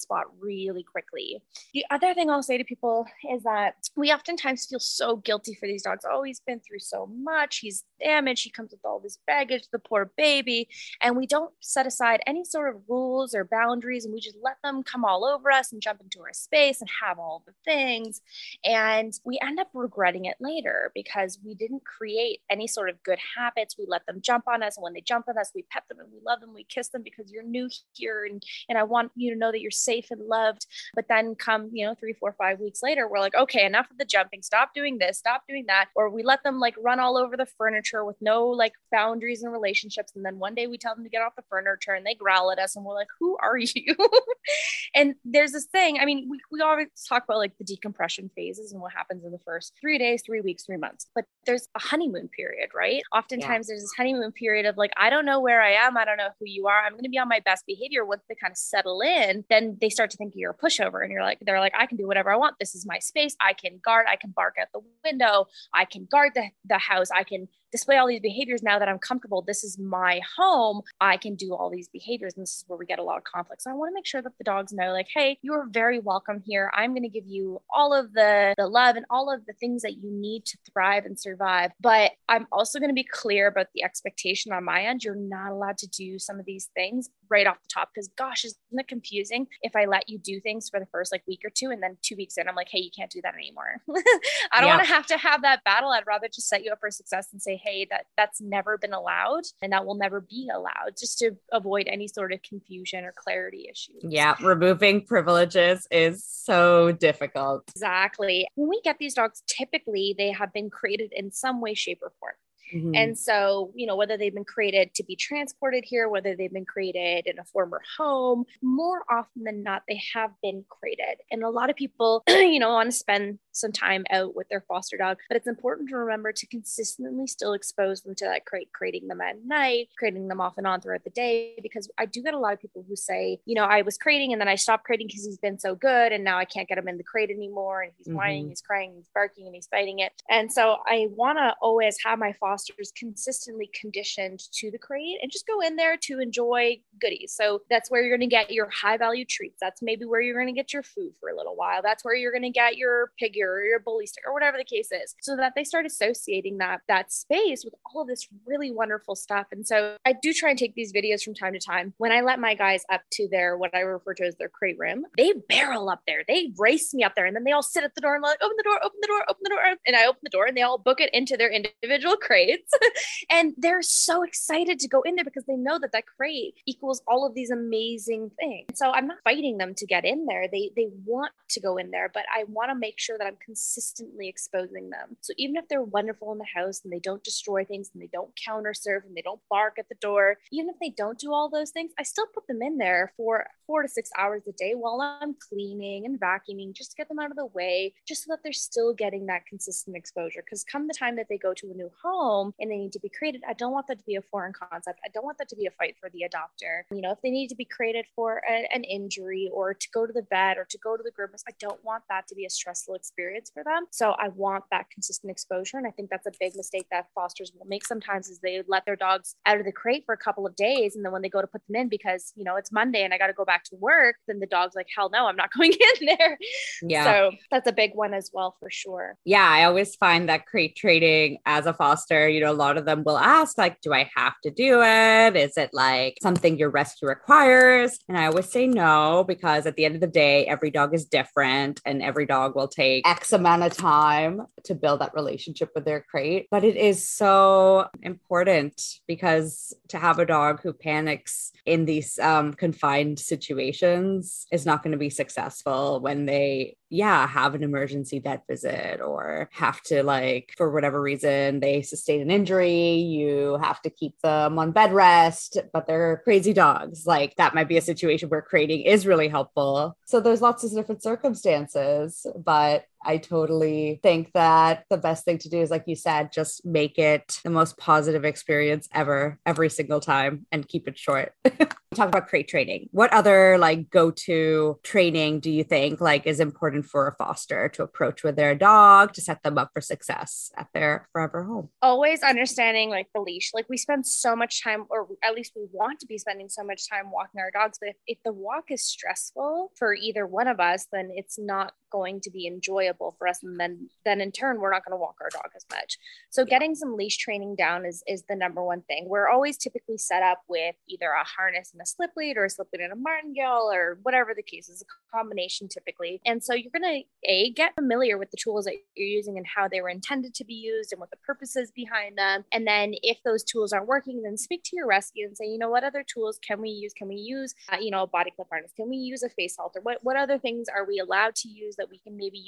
spot really quickly. The other thing I'll say to people is that we oftentimes feel so guilty for these dogs. Oh, he's been through so much. He's damaged. He comes with all this baggage. The poor baby. And we don't set aside any sort of rules or boundaries and we just let them come all over us and jump into our space and have all the things. And we end up regretting it later because we didn't create any sort of good habits. We let them jump on us. And when they jump on us, we pet them and we love them. We kiss them because you're new here and, and I want you to know that you're safe and loved. But then come, you know, three, four, five weeks later, we're like, okay, enough of the jumping. Stop doing this. Stop doing that. Or we let them like run all over the furniture with no like boundaries and relationships. And then one day we tell them to get off the furniture and they growl at us and we're like, who are you? and there's this thing, I mean, we, we always talk about like the decompression phases and what happens in the first three days, three weeks, three months, but there's a honeymoon period, right? Oftentimes yeah. there's this honeymoon period of like, I don't know where I am. I don't know who you are. I'm going to be on my best behavior. Once they kind of settle in, then they start to think you're a pushover and you're like, they're like, I can do whatever I want. This is my space. I can guard. I can bark out the window. I can guard the, the house. I can display all these behaviors now that I'm comfortable. This is my home. I can do all these behaviors. And this is where we get a lot of conflict. So I want to make sure that the dogs know, like, hey, you are very welcome here. I'm going to give you all of the, the love and all of the things that you need to thrive and survive. But I'm also going to be clear about the expectation on my end. You're not allowed to do some of these things right off the top because gosh, isn't it confusing if I let you do things for the first like week or two and then two weeks in, I'm like, hey, you can't do that anymore. I don't yeah. want to have to have that battle. I'd rather just set you up for success and say, hey, that that's never been allowed and that will never be allowed just to avoid any sort of confusion or clarity issues. Yeah, removing privileges is so difficult. Exactly. When we get these dogs, typically they have been crated in some way, shape, or form. Mm-hmm. And so, you know, whether they've been crated to be transported here, whether they've been crated in a former home, more often than not, they have been crated. And a lot of people, you know, want to spend some time out with their foster dog, but it's important to remember to consistently still expose them to that crate, crating them at night, crating them off and on throughout the day. Because I do get a lot of people who say, you know, I was crating and then I stopped crating because he's been so good and now I can't get him in the crate anymore. And he's mm-hmm. whining, he's crying, he's barking, and he's fighting it. And so I want to always have my foster fosters consistently conditioned to the crate and just go in there to enjoy goodies. So that's where you're going to get your high value treats. That's maybe where you're going to get your food for a little while. That's where you're going to get your pig ear or your bully stick or whatever the case is. So that they start associating that that space with all of this really wonderful stuff. And so I do try and take these videos from time to time. When I let my guys up to their what I refer to as their crate room, they barrel up there. They race me up there and then they all sit at the door and like open the door, open the door, open the door. And I open the door and they all book it into their individual crate and they're so excited to go in there because they know that that crate equals all of these amazing things. So I'm not fighting them to get in there. They they want to go in there, but I want to make sure that I'm consistently exposing them. So even if they're wonderful in the house and they don't destroy things and they don't counter surf and they don't bark at the door, even if they don't do all those things, I still put them in there for four to six hours a day while I'm cleaning and vacuuming just to get them out of the way, just so that they're still getting that consistent exposure. Because come the time that they go to a new home, and they need to be crated. I don't want that to be a foreign concept. I don't want that to be a fight for the adopter. You know, if they need to be crated for a, an injury or to go to the vet or to go to the groomers, I don't want that to be a stressful experience for them. So I want that consistent exposure. And I think that's a big mistake that fosters will make sometimes is they let their dogs out of the crate for a couple of days. And then when they go to put them in because, you know, it's Monday and I got to go back to work, then the dog's like, hell no, I'm not going in there. Yeah. So that's a big one as well for sure. Yeah. I always find that crate training as a foster, you know, a lot of them will ask, like, do I have to do it? Is it like something your rescue requires? And I always say no, because at the end of the day, every dog is different and every dog will take X amount of time to build that relationship with their crate. But it is so important because to have a dog who panics in these um, confined situations is not going to be successful when they yeah, have an emergency vet visit or have to, like, for whatever reason, they sustain an injury, you have to keep them on bed rest, but they're crazy dogs. Like, that might be a situation where crating is really helpful. So, there's lots of different circumstances, but I totally think that the best thing to do is, like you said, just make it the most positive experience ever, every single time, and keep it short. Talk about crate training. What other like go-to training do you think like is important for a foster to approach with their dog to set them up for success at their forever home? Always understanding like the leash. Like we spend so much time, or at least we want to be spending so much time walking our dogs. But if, if the walk is stressful for either one of us, then it's not going to be enjoyable for us. And then then in turn we're not going to walk our dog as much. So getting some leash training down is is the number one thing. We're always typically set up with either a harness and a slip lead or a slip lead and a martingale or whatever the case is a combination typically. And so you're going to a get familiar with the tools that you're using and how they were intended to be used and what the purpose is behind them. And then if those tools aren't working then speak to your rescue and say you know what other tools can we use? Can we use uh, you know a body clip harness? Can we use a face halter? What what other things are we allowed to use that we can maybe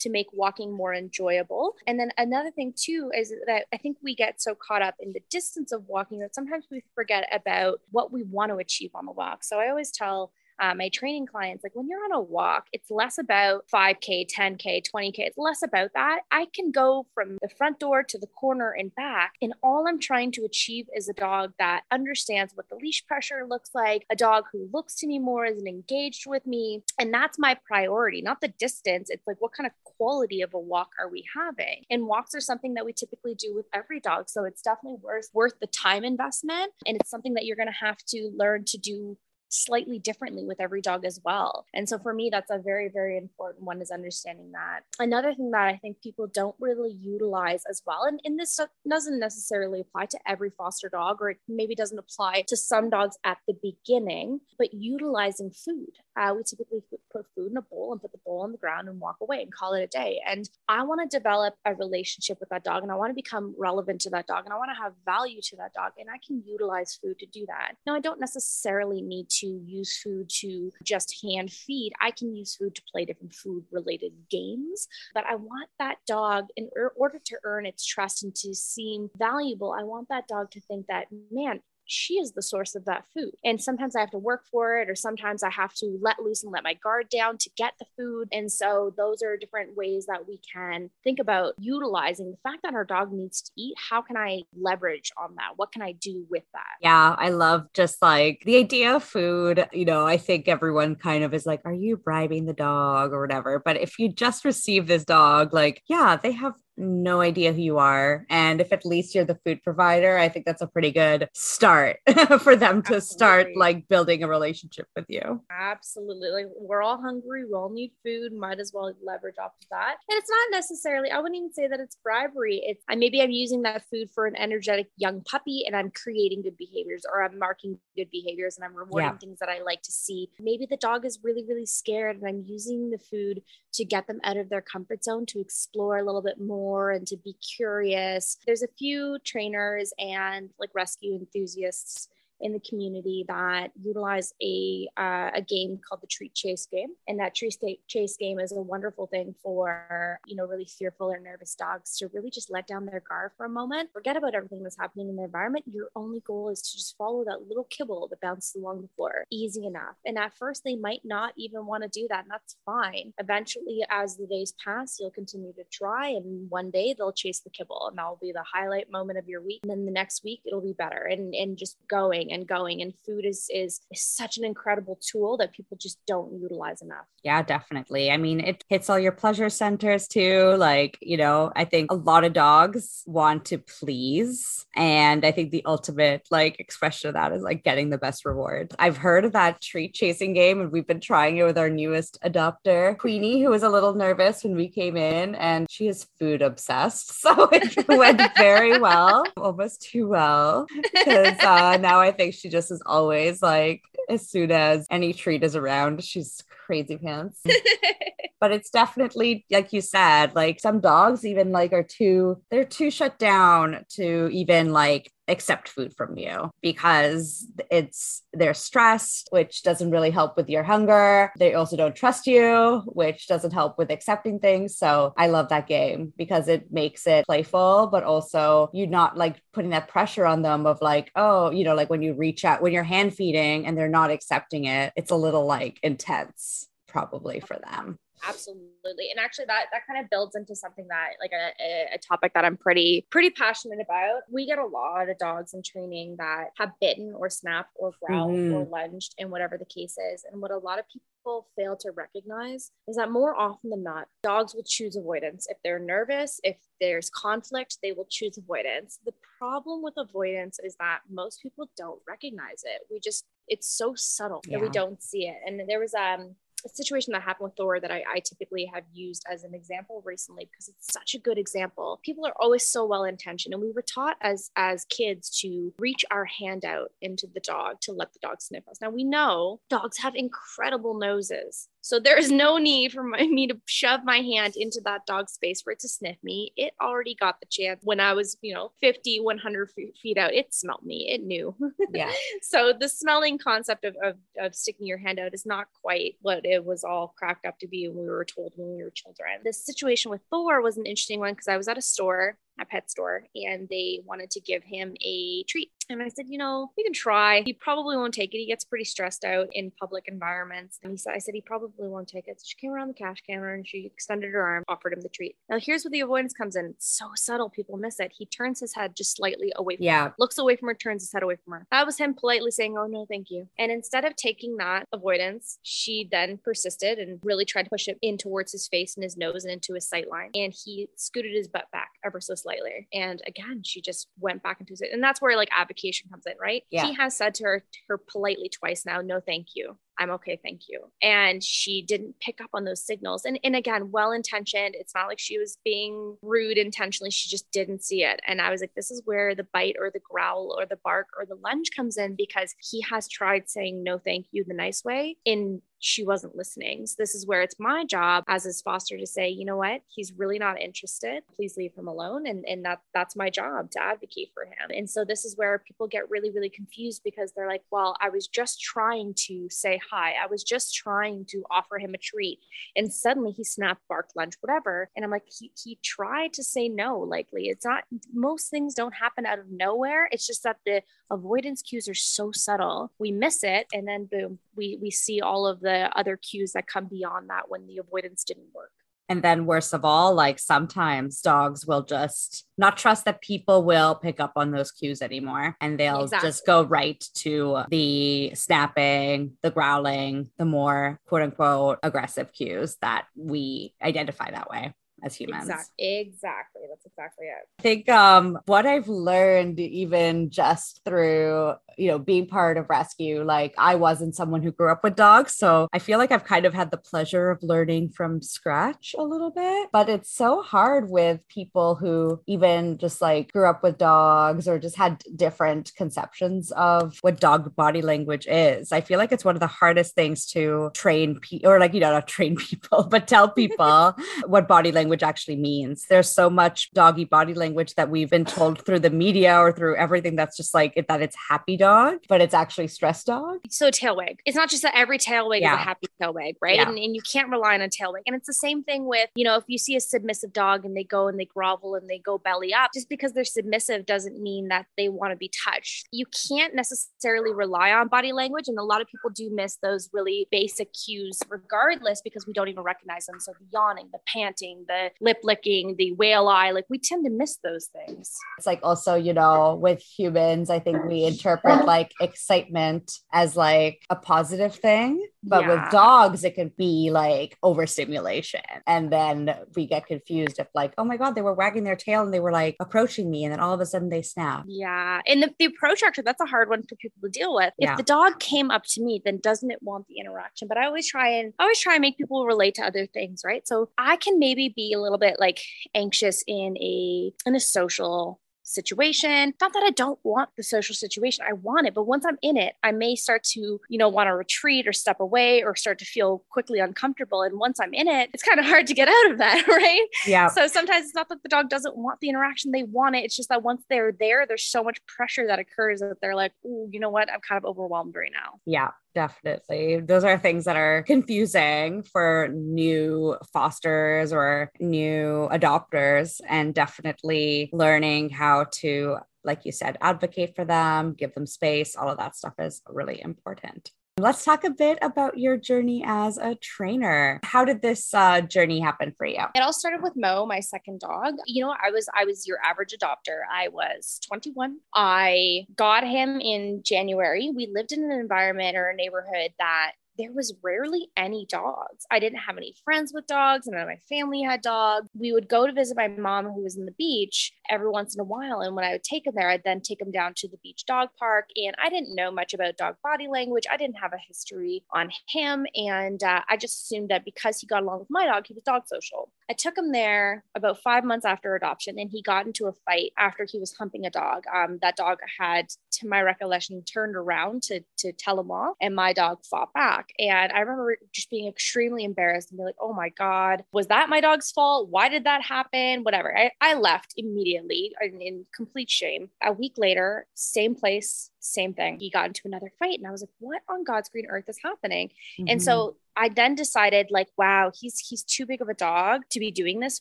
to make walking more enjoyable. And then another thing too is that I think we get so caught up in the distance of walking that sometimes we forget about what we want to achieve on the walk. So I always tell uh, my training clients like when you're on a walk it's less about 5k 10k 20k it's less about that. I can go from the front door to the corner and back and all i'm trying to achieve is a dog that understands what the leash pressure looks like a dog who looks to me more as an engaged with me and that's my priority not the distance it's like what kind of quality of a walk are we having? And walks are something that we typically do with every dog so it's definitely worth worth the time investment and it's something that you're going to have to learn to do slightly differently with every dog as well. And so for me, that's a very, very important one is understanding that. Another thing that I think people don't really utilize as well, and, and this doesn't necessarily apply to every foster dog, or it maybe doesn't apply to some dogs at the beginning, but utilizing food. Uh, we typically put food in a bowl and put the bowl on the ground and walk away and call it a day. And I want to develop a relationship with that dog and I want to become relevant to that dog and I want to have value to that dog. And I can utilize food to do that. Now, I don't necessarily need to use food to just hand feed. I can use food to play different food related games, but I want that dog in order to earn its trust and to seem valuable. I want that dog to think that, man, she is the source of that food. And sometimes I have to work for it, or sometimes I have to let loose and let my guard down to get the food. And so those are different ways that we can think about utilizing the fact that our dog needs to eat. How can I leverage on that? What can I do with that? Yeah, I love just like the idea of food. You know, I think everyone kind of is like, are you bribing the dog or whatever? But if you just receive this dog, like, yeah, they have no idea who you are. And if at least you're the food provider, I think that's a pretty good start for them to Absolutely. start like building a relationship with you. Absolutely. Like we're all hungry, we all need food, might as well leverage off of that. And it's not necessarily, I wouldn't even say that it's bribery. It's I maybe I'm using that food for an energetic young puppy and I'm creating good behaviors or I'm marking good behaviors and I'm rewarding yeah. things that I like to see. Maybe the dog is really, really scared and I'm using the food to get them out of their comfort zone to explore a little bit more more and to be curious. There's a few trainers and like rescue enthusiasts in the community that utilize a uh, a game called the treat chase game. And that treat chase game is a wonderful thing for you know really fearful or nervous dogs to really just let down their guard for a moment. Forget about everything that's happening in the environment. Your only goal is to just follow that little kibble that bounces along the floor. Easy enough. And at first they might not even want to do that and that's fine. Eventually as the days pass you'll continue to try and one day they'll chase the kibble and that will be the highlight moment of your week. And then the next week it'll be better. And and just going and going and food is, is is such an incredible tool that people just don't utilize enough. Yeah definitely. I mean it hits all your pleasure centers too. Like you know i think a lot of dogs want to please. And i think the ultimate like expression of that is like getting the best reward. I've heard of that treat chasing game and we've been trying it with our newest adopter queenie who was a little nervous when we came in and she is food obsessed. So it went very well almost too well because uh, now i think she just is always like, as soon as any treat is around, she's crazy pants. but it's definitely like you said, like some dogs even like are too they're too shut down to even like accept food from you because it's they're stressed which doesn't really help with your hunger. They also don't trust you which doesn't help with accepting things. So i love that game because it makes it playful but also you're not like putting that pressure on them of like oh you know like when you reach out when you're hand feeding and they're not accepting it it's a little like intense probably for them absolutely. And actually that that kind of builds into something that like a, a, topic that i'm pretty pretty passionate about. We get a lot of dogs in training that have bitten or snapped or growled mm-hmm. or lunged and whatever the case is. And what a lot of people fail to recognize is that more often than not dogs will choose avoidance. If they're nervous if there's conflict they will choose avoidance. The problem with avoidance is that most people don't recognize it. We just it's so subtle yeah. that we don't see it. And there was um a situation that happened with Thor that I, I, typically have used as an example recently because it's such a good example. People are always so well intentioned, and we were taught as as kids to reach our hand out into the dog to let the dog sniff us. Now we know dogs have incredible noses, so there is no need for my, me to shove my hand into that dog's space for it to sniff me. It already got the chance when I was, you know, 50, 100 feet out. It smelled me. It knew. Yeah. so the smelling concept of, of, of sticking your hand out is not quite what it was all cracked up to be when we were told when we were children. The situation with Thor was an interesting one because I was at a store a pet store and they wanted to give him a treat. And I said, you know, we can try. He probably won't take it. He gets pretty stressed out in public environments. And he said, I said, he probably won't take it. So she came around the cash counter and she extended her arm, offered him the treat. Now, here's where the avoidance comes in. It's so subtle. People miss it. He turns his head just slightly away from yeah. her, looks away from her, turns his head away from her. That was him politely saying, oh, no, thank you. And instead of taking that avoidance, she then persisted and really tried to push it in towards his face and his nose and into his sight line. And he scooted his butt back ever so slightly. And again, she just went back into it. And that's where like avocation comes in, right? Yeah. He has said to her, to her politely twice now, no, thank you. I'm okay, thank you. And she didn't pick up on those signals. And, and again, well intentioned. It's not like she was being rude intentionally. She just didn't see it. And I was like, this is where the bite or the growl or the bark or the lunge comes in because he has tried saying no, thank you the nice way in she wasn't listening. So this is where it's my job as his foster to say, you know what, he's really not interested. Please leave him alone. And, and that that's my job to advocate for him. And so this is where people get really, really confused because they're like, well, I was just trying to say hi. I was just trying to offer him a treat. And suddenly he snapped, barked, lunch, whatever. And I'm like, he, he tried to say no, likely. It's not, most things don't happen out of nowhere. It's just that the avoidance cues are so subtle. We miss it. And then boom, we, we see all of the other cues that come beyond that when the avoidance didn't work. And then, worst of all, like sometimes dogs will just not trust that people will pick up on those cues anymore. And they'll exactly. just go right to the snapping, the growling, the more quote unquote aggressive cues that we identify that way as humans. Exactly. exactly. That's exactly it. I think um what I've learned even just through, you know, being part of rescue, like I wasn't someone who grew up with dogs, so I feel like I've kind of had the pleasure of learning from scratch a little bit, but it's so hard with people who even just like grew up with dogs or just had different conceptions of what dog body language is. I feel like it's one of the hardest things to train people or like you know, not train people, but tell people what body language language actually means. There's so much doggy body language that we've been told through the media or through everything that's just like that it's happy dog, but it's actually stress dog. So tail wag. It's not just that every tail wag yeah. is a happy tail wag, right? Yeah. And, and you can't rely on a tail wag. And it's the same thing with, you know, if you see a submissive dog and they go and they grovel and they go belly up, just because they're submissive doesn't mean that they want to be touched. You can't necessarily rely on body language. And a lot of people do miss those really basic cues regardless because we don't even recognize them. So the yawning, the panting, the lip licking, the whale eye. Like we tend to miss those things. It's like also, you know, with humans, I think we interpret like excitement as like a positive thing. But yeah. with dogs, it can be like overstimulation. And then we get confused if like, oh my God, they were wagging their tail and they were like approaching me. And then all of a sudden they snap. Yeah. And the, the approach actor, that's a hard one for people to deal with. If yeah. the dog came up to me, then doesn't it want the interaction? But I always try and I always try and make people relate to other things, right? So I can maybe be a little bit like anxious in a in a social situation. Not that I don't want the social situation, I want it, but once I'm in it, I may start to, you know, want to retreat or step away or start to feel quickly uncomfortable. And once I'm in it, it's kind of hard to get out of that, right? Yeah. So sometimes it's not that the dog doesn't want the interaction, they want it. It's just that once they're there, there's so much pressure that occurs that they're like, oh, you know what? I'm kind of overwhelmed right now. Yeah, definitely. Those are things that are confusing for new fosters or new adopters, and definitely learning how to, like you said, advocate for them, give them space. All of that stuff is really important. Let's talk a bit about your journey as a trainer. How did this uh, journey happen for you? It all started with Mo, my second dog. You know, I was I was your average adopter. I was 21. I got him in January. We lived in an environment or a neighborhood that there was rarely any dogs. I didn't have any friends with dogs, and my family had dogs. We would go to visit my mom, who was in the beach, every once in a while. And when I would take him there, I'd then take him down to the beach dog park. And I didn't know much about dog body language. I didn't have a history on him. And uh, I just assumed that because he got along with my dog, he was dog social. I took him there about five months after adoption, and he got into a fight after he was humping a dog. Um, that dog had, to my recollection, turned around to, to tell him off, and my dog fought back. And I remember just being extremely embarrassed and be like, oh my God, was that my dog's fault? Why did that happen? Whatever. I, I left immediately in, in complete shame. A week later, same place, same thing. He got into another fight, and I was like, what on God's green earth is happening? Mm-hmm. And so I then decided like, wow, he's he's too big of a dog to be doing this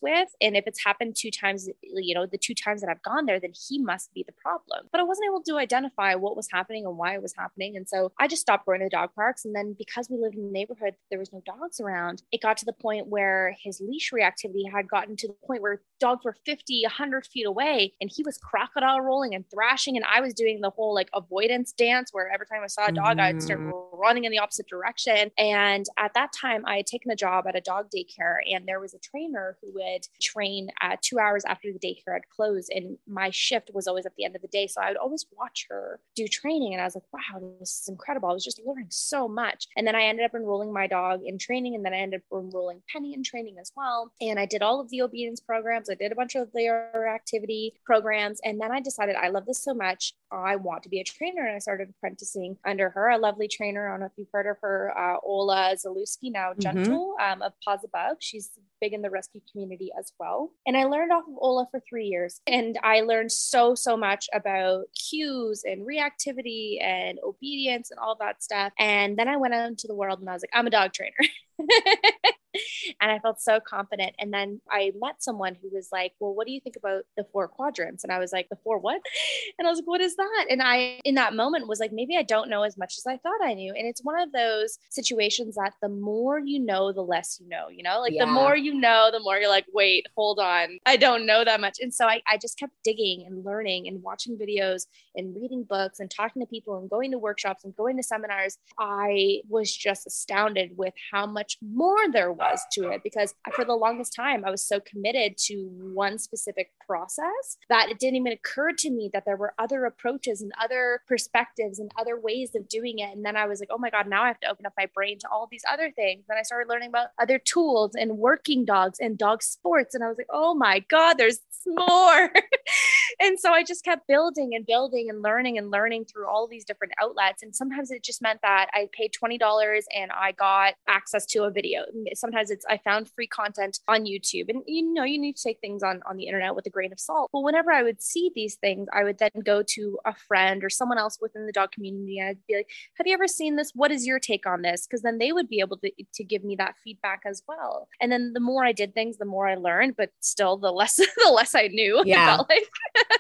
with. And if it's happened two times, you know, the two times that I've gone there, then he must be the problem. But I wasn't able to identify what was happening and why it was happening. And so I just stopped going to the dog parks. And then because we lived in the neighborhood, there was no dogs around. It got to the point where his leash reactivity had gotten to the point where dogs were 50, 100 feet away and he was crocodile rolling and thrashing. And I was doing the whole like avoidance dance where every time I saw a dog, mm-hmm. I'd start mm-hmm. running in the opposite direction. And at that time, I had taken a job at a dog daycare, and there was a trainer who would train uh, two hours after the daycare had closed. And my shift was always at the end of the day. So I would always watch her do training. And I was like, wow, this is incredible. I was just learning so much. And then I ended up enrolling my dog in training, and then I ended up enrolling Penny in training as well. And I did all of the obedience programs, I did a bunch of their activity programs. And then I decided I love this so much. I want to be a trainer. And I started apprenticing under her, a lovely trainer. I don't know if you've heard of her, uh, Ola Zalewski, now mm-hmm. Gentle mm-hmm. um, of Paws Above. She's big in the rescue community as well. And I learned off of Ola for three years. And I learned so, so much about cues and reactivity and obedience and all that stuff. And then I went out into the world and I was like, I'm a dog trainer. and I felt so confident. And then I met someone who was like, Well, what do you think about the four quadrants? And I was like, The four what? And I was like, What is that? And I, in that moment, was like, Maybe I don't know as much as I thought I knew. And it's one of those situations that the more you know, the less you know, you know, like yeah. the more you know, the more you're like, Wait, hold on. I don't know that much. And so I, I just kept digging and learning and watching videos and reading books and talking to people and going to workshops and going to seminars. I was just astounded with how much more there was was to it because for the longest time I was so committed to one specific process that it didn't even occur to me that there were other approaches and other perspectives and other ways of doing it. And then I was like, oh my God, now I have to open up my brain to all these other things. Then I started learning about other tools and working dogs and dog sports. And I was like, oh my God, there's more. and so I just kept building and building and learning and learning through all these different outlets. And sometimes it just meant that I paid $20 and I got access to a video. Sometimes it's I found free content on YouTube. And you know, you need to take things on, on the internet with a grain of salt. But whenever I would see these things, I would then go to a friend or someone else within the dog community and I'd be like, Have you ever seen this? What is your take on this? Because then they would be able to, to give me that feedback as well. And then the more I did things, the more I learned, but still the less the less I knew. Yeah. Like.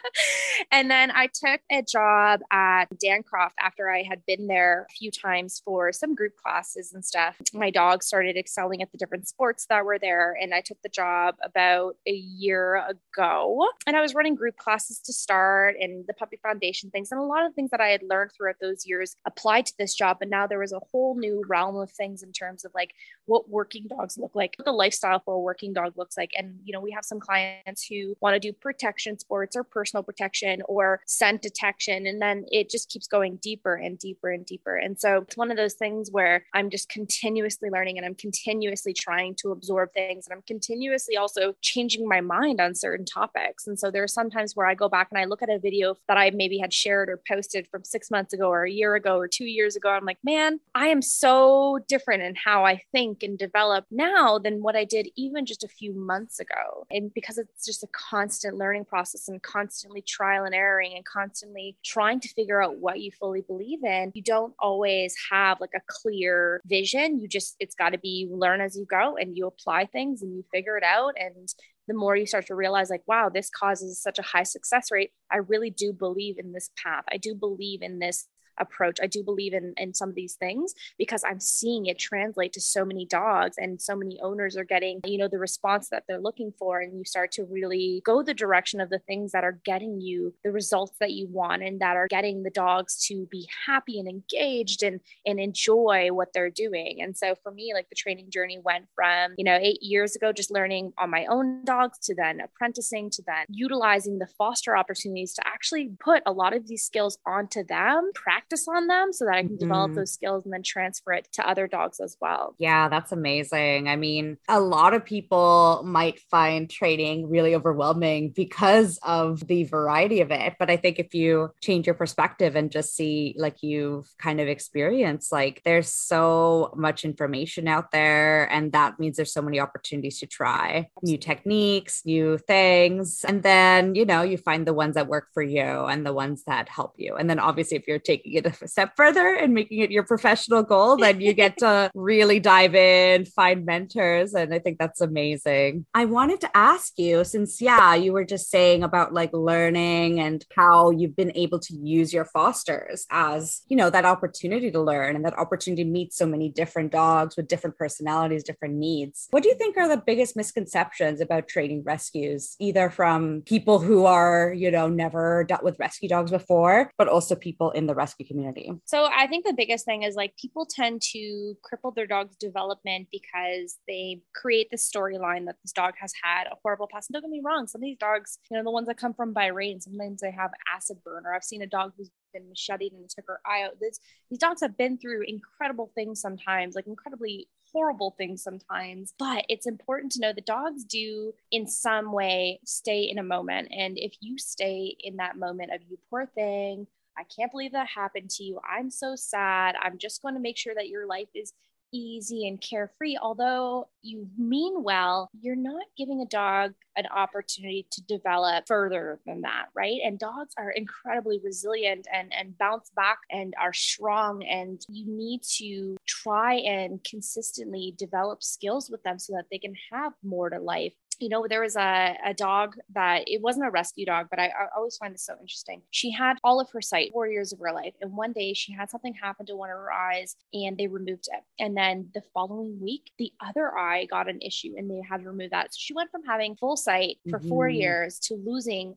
and then I took a job at Dancroft after I had been there a few times for some group classes and stuff. My dog started excelling at the different sports that were there, and I took the job about a year ago. And I was running group classes to start and the Puppy Foundation things, and a lot of things that I had learned throughout those years applied to this job. But now there was a whole new realm of things in terms of like what working dogs look like, what the lifestyle for a working dog looks like. And, you know, we have some clients who want to do protection sports or personal protection or scent detection. And then it just keeps going deeper and deeper and deeper. And so it's one of those things where I'm just continuously learning and I'm continuously trying to absorb things and I'm continuously also changing my mind on certain topics. And so there are some times where I go back and I look at a video that I maybe had shared or posted from six months ago or a year ago or two years ago. I'm like, man, I am so different in how I think and develop now than what I did even just a few months ago. And because it's just a constant learning process and constantly trial and erroring and constantly trying to figure out what you fully believe in, you don't always have like a clear vision. You just, it's got to be you learn as you go and you apply things and you figure it out. And the more you start to realize, like, wow, this causes such a high success rate, I really do believe in this path. I do believe in this approach. I do believe in in some of these things because I'm seeing it translate to so many dogs and so many owners are getting, you know, the response that they're looking for and you start to really go the direction of the things that are getting you the results that you want and that are getting the dogs to be happy and engaged and and enjoy what they're doing. And so for me like the training journey went from, you know, 8 years ago just learning on my own dogs to then apprenticing to then utilizing the foster opportunities to actually put a lot of these skills onto them, practice practice on them so that I can mm-hmm. develop those skills and then transfer it to other dogs as well. Yeah, that's amazing. I mean, a lot of people might find training really overwhelming because of the variety of it. But I think if you change your perspective and just see, like you've kind of experienced, like there's so much information out there. And that means there's so many opportunities to try new techniques, new things. And then, you know, you find the ones that work for you and the ones that help you. And then obviously, if you're taking it a step further and making it your professional goal, then you get to really dive in, find mentors. And I think that's amazing. I wanted to ask you, since, yeah, you were just saying about like learning and how you've been able to use your fosters as, you know, that opportunity to learn and that opportunity to meet so many different dogs with different personalities, different needs. What do you think are the biggest misconceptions about training rescues, either from people who are, you know, never dealt with rescue dogs before, but also people in the rescue community? So I think the biggest thing is like people tend to cripple their dog's development because they create the storyline that this dog has had a horrible past. And don't get me wrong, some of these dogs, you know, the ones that come from Bahrain, sometimes they have acid burn, or I've seen a dog who's been macheted and took her eye out. This, these dogs have been through incredible things sometimes, like incredibly horrible things sometimes. But it's important to know that dogs do, in some way, stay in a moment. And if you stay in that moment of you poor thing, I can't believe that happened to you. I'm so sad. I'm just going to make sure that your life is easy and carefree. Although you mean well, you're not giving a dog an opportunity to develop further than that, right? And dogs are incredibly resilient and, and bounce back and are strong. And you need to try and consistently develop skills with them so that they can have more to life you know, there was a, a dog that it wasn't a rescue dog, but I, I, always find this so interesting. She had all of her sight, four years of her life. And one day she had something happen to one of her eyes and they removed it. And then the following week, the other eye got an issue and they had to remove that. So she went from having full sight for mm-hmm. four years to losing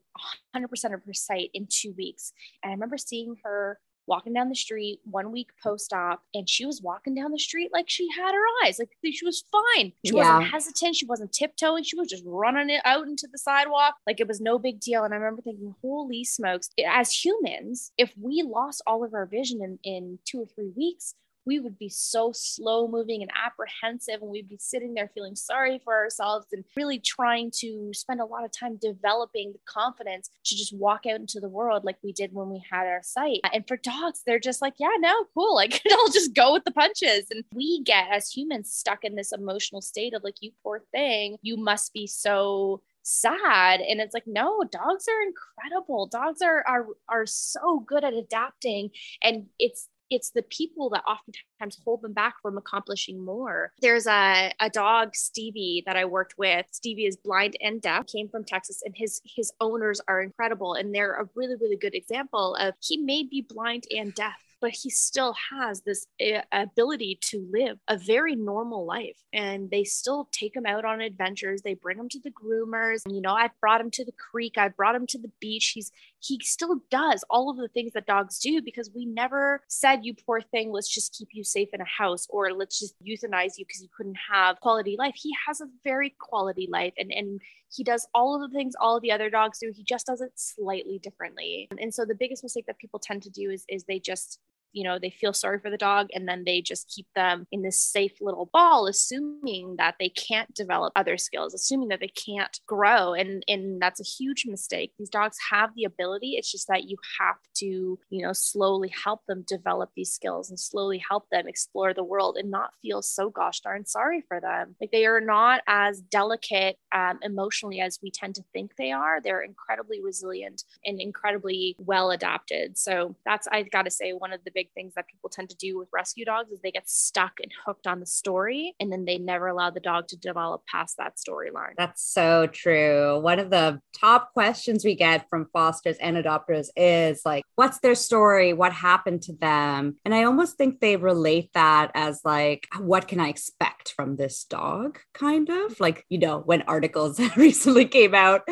100% of her sight in two weeks. And I remember seeing her walking down the street one week post op, and she was walking down the street like she had her eyes, like she was fine. She yeah. wasn't hesitant. She wasn't tiptoeing. She was just running it out into the sidewalk like it was no big deal. And I remember thinking, holy smokes, as humans, if we lost all of our vision in, in two or three weeks, we would be so slow moving and apprehensive and we'd be sitting there feeling sorry for ourselves and really trying to spend a lot of time developing the confidence to just walk out into the world like we did when we had our sight. And for dogs they're just like yeah no cool like i'll just go with the punches. And we get as humans stuck in this emotional state of like you poor thing you must be so sad. And it's like no dogs are incredible. Dogs are are are so good at adapting and it's it's the people that oftentimes hold them back from accomplishing more. There's a, a dog, Stevie, that I worked with. Stevie is blind and deaf, came from Texas, and his his owners are incredible. And they're a really, really good example of he may be blind and deaf but he still has this eh, ability to live a very normal life. And they still take him out on adventures. They bring him to the groomers. You know, I've brought him to the creek. I've brought him to the beach. He's he still does all of the things that dogs do because we never said, you poor thing, let's just keep you safe in a house or let's just euthanize you because you couldn't have quality life. He has a very quality life and, and he does all of the things all the other dogs do. He just does it slightly differently. And so the biggest mistake that people tend to do is, is they just you know they feel sorry for the dog and then they just keep them in this safe little ball assuming that they can't develop other skills assuming that they can't grow. And and that's a huge mistake. These dogs have the ability. It's just that you have to you know slowly help them develop these skills and slowly help them explore the world and not feel so gosh darn sorry for them. Like they are not as delicate um, emotionally as we tend to think they are. They're incredibly resilient and incredibly well adapted. So that's i've got to say one of the big things that people tend to do with rescue dogs is they get stuck and hooked on the story and then they never allow the dog to develop past that storyline. That's so true. One of the top questions we get from fosters and adopters is like, what's their story? What happened to them? And I almost think they relate that as like, what can I expect from this dog? Kind of like, you know, when articles recently came out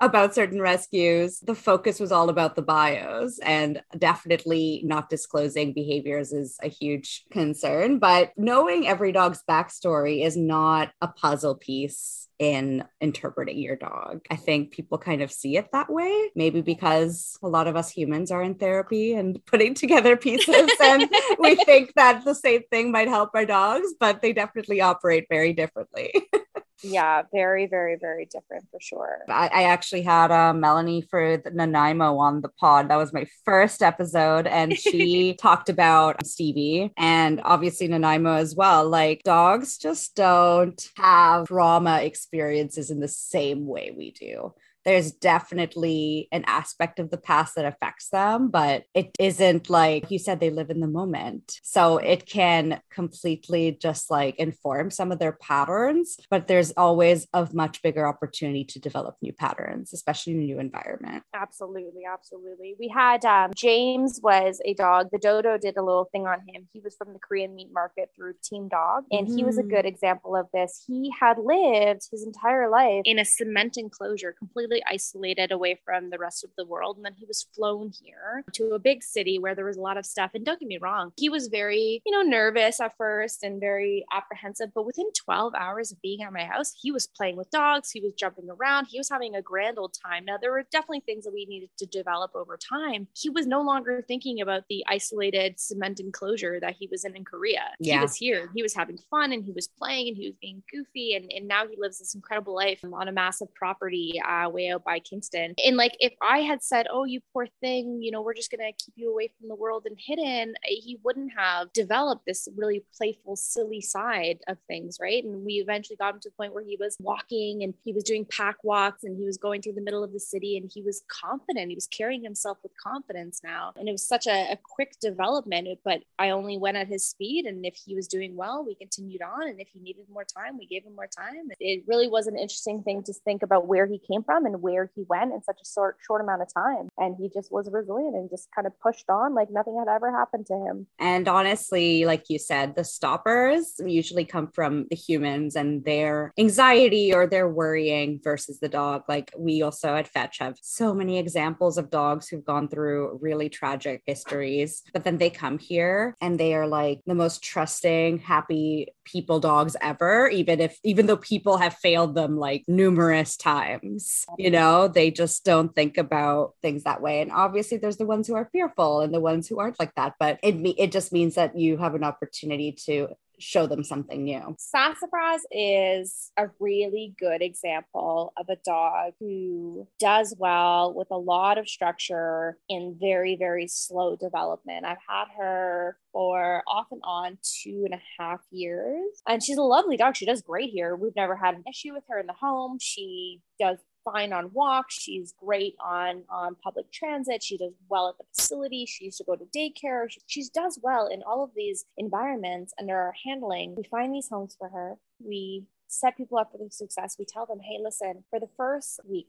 about certain rescues, the focus was all about the bios and definitely not disclosing behaviors is a huge concern. But knowing every dog's backstory is not a puzzle piece in interpreting your dog. I think people kind of see it that way, maybe because a lot of us humans are in therapy and putting together pieces, and we think that the same thing might help our dogs, but they definitely operate very differently. yeah very very very different for sure. I, I actually had uh, melanie for nanaimo on the pod. That was my first episode and she talked about stevie and obviously nanaimo as well. Like dogs just don't have trauma experiences in the same way we do there's definitely an aspect of the past that affects them, but it isn't like you said, they live in the moment. So it can completely just like inform some of their patterns, but there's always a much bigger opportunity to develop new patterns, especially in a new environment. Absolutely. Absolutely. We had um, James was a dog. The dodo did a little thing on him. He was from the Korean meat market through Team Dog, and mm. he was a mm. good example of this. He had lived his entire life in a cement enclosure, completely completely isolated away from the rest of the world. And then he was flown here to a big city where there was a lot of stuff. And don't get me wrong, he was very, you know, nervous at first and very apprehensive. But within 12 hours of being at my house, he was playing with dogs, he was jumping around, he was having a grand old time. Now, there were definitely things that we needed to develop over time. He was no longer thinking about the isolated cement enclosure that he was in in Korea. Yeah. He was here, he was having fun and he was playing and he was being goofy. And, and now he lives this incredible life on a massive property uh, way by Kingston. And like if I had said, "Oh, you poor thing, you know, we're just gonna keep you away from the world and hidden," eh, he wouldn't have developed this really playful, silly side of things, right? And we eventually got him to the point where he was walking and he was doing pack walks and he was going through the middle of the city and he was confident. He was carrying himself with confidence now, and it was such a, a quick development. But I only went at his speed, and if he was doing well, we continued on, and if he needed more time, we gave him more time. It really was an interesting thing to think about where he came from and where he went in such a short short amount of time. And he just was resilient and just kind of pushed on like nothing had ever happened to him. And honestly like you said the stoppers usually come from the humans and their anxiety or their worrying versus the dog. Like we also at fetch have so many examples of dogs who've gone through really tragic histories but then they come here and they are like the most trusting happy people dogs ever even if even though people have failed them like numerous times you know they just don't think about things that way and obviously there's the ones who are fearful and the ones who aren't like that but it it just means that you have an opportunity to show them something new. Sassafras is a really good example of a dog who does well with a lot of structure in very, very slow development. I've had her for off and on two and a half years, and she's a lovely dog. She does great here. We've never had an issue with her in the home. She does fine on walks. She's great on on public transit. She does well at the facility. She used to go to daycare. She, she does well in all of these environments under our handling. We find these homes for her. We set people up for the success. We tell them, hey, listen, for the first week,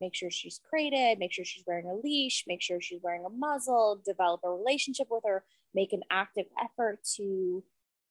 make sure she's crated, make sure she's wearing a leash, make sure she's wearing a muzzle, develop a relationship with her, make an active effort to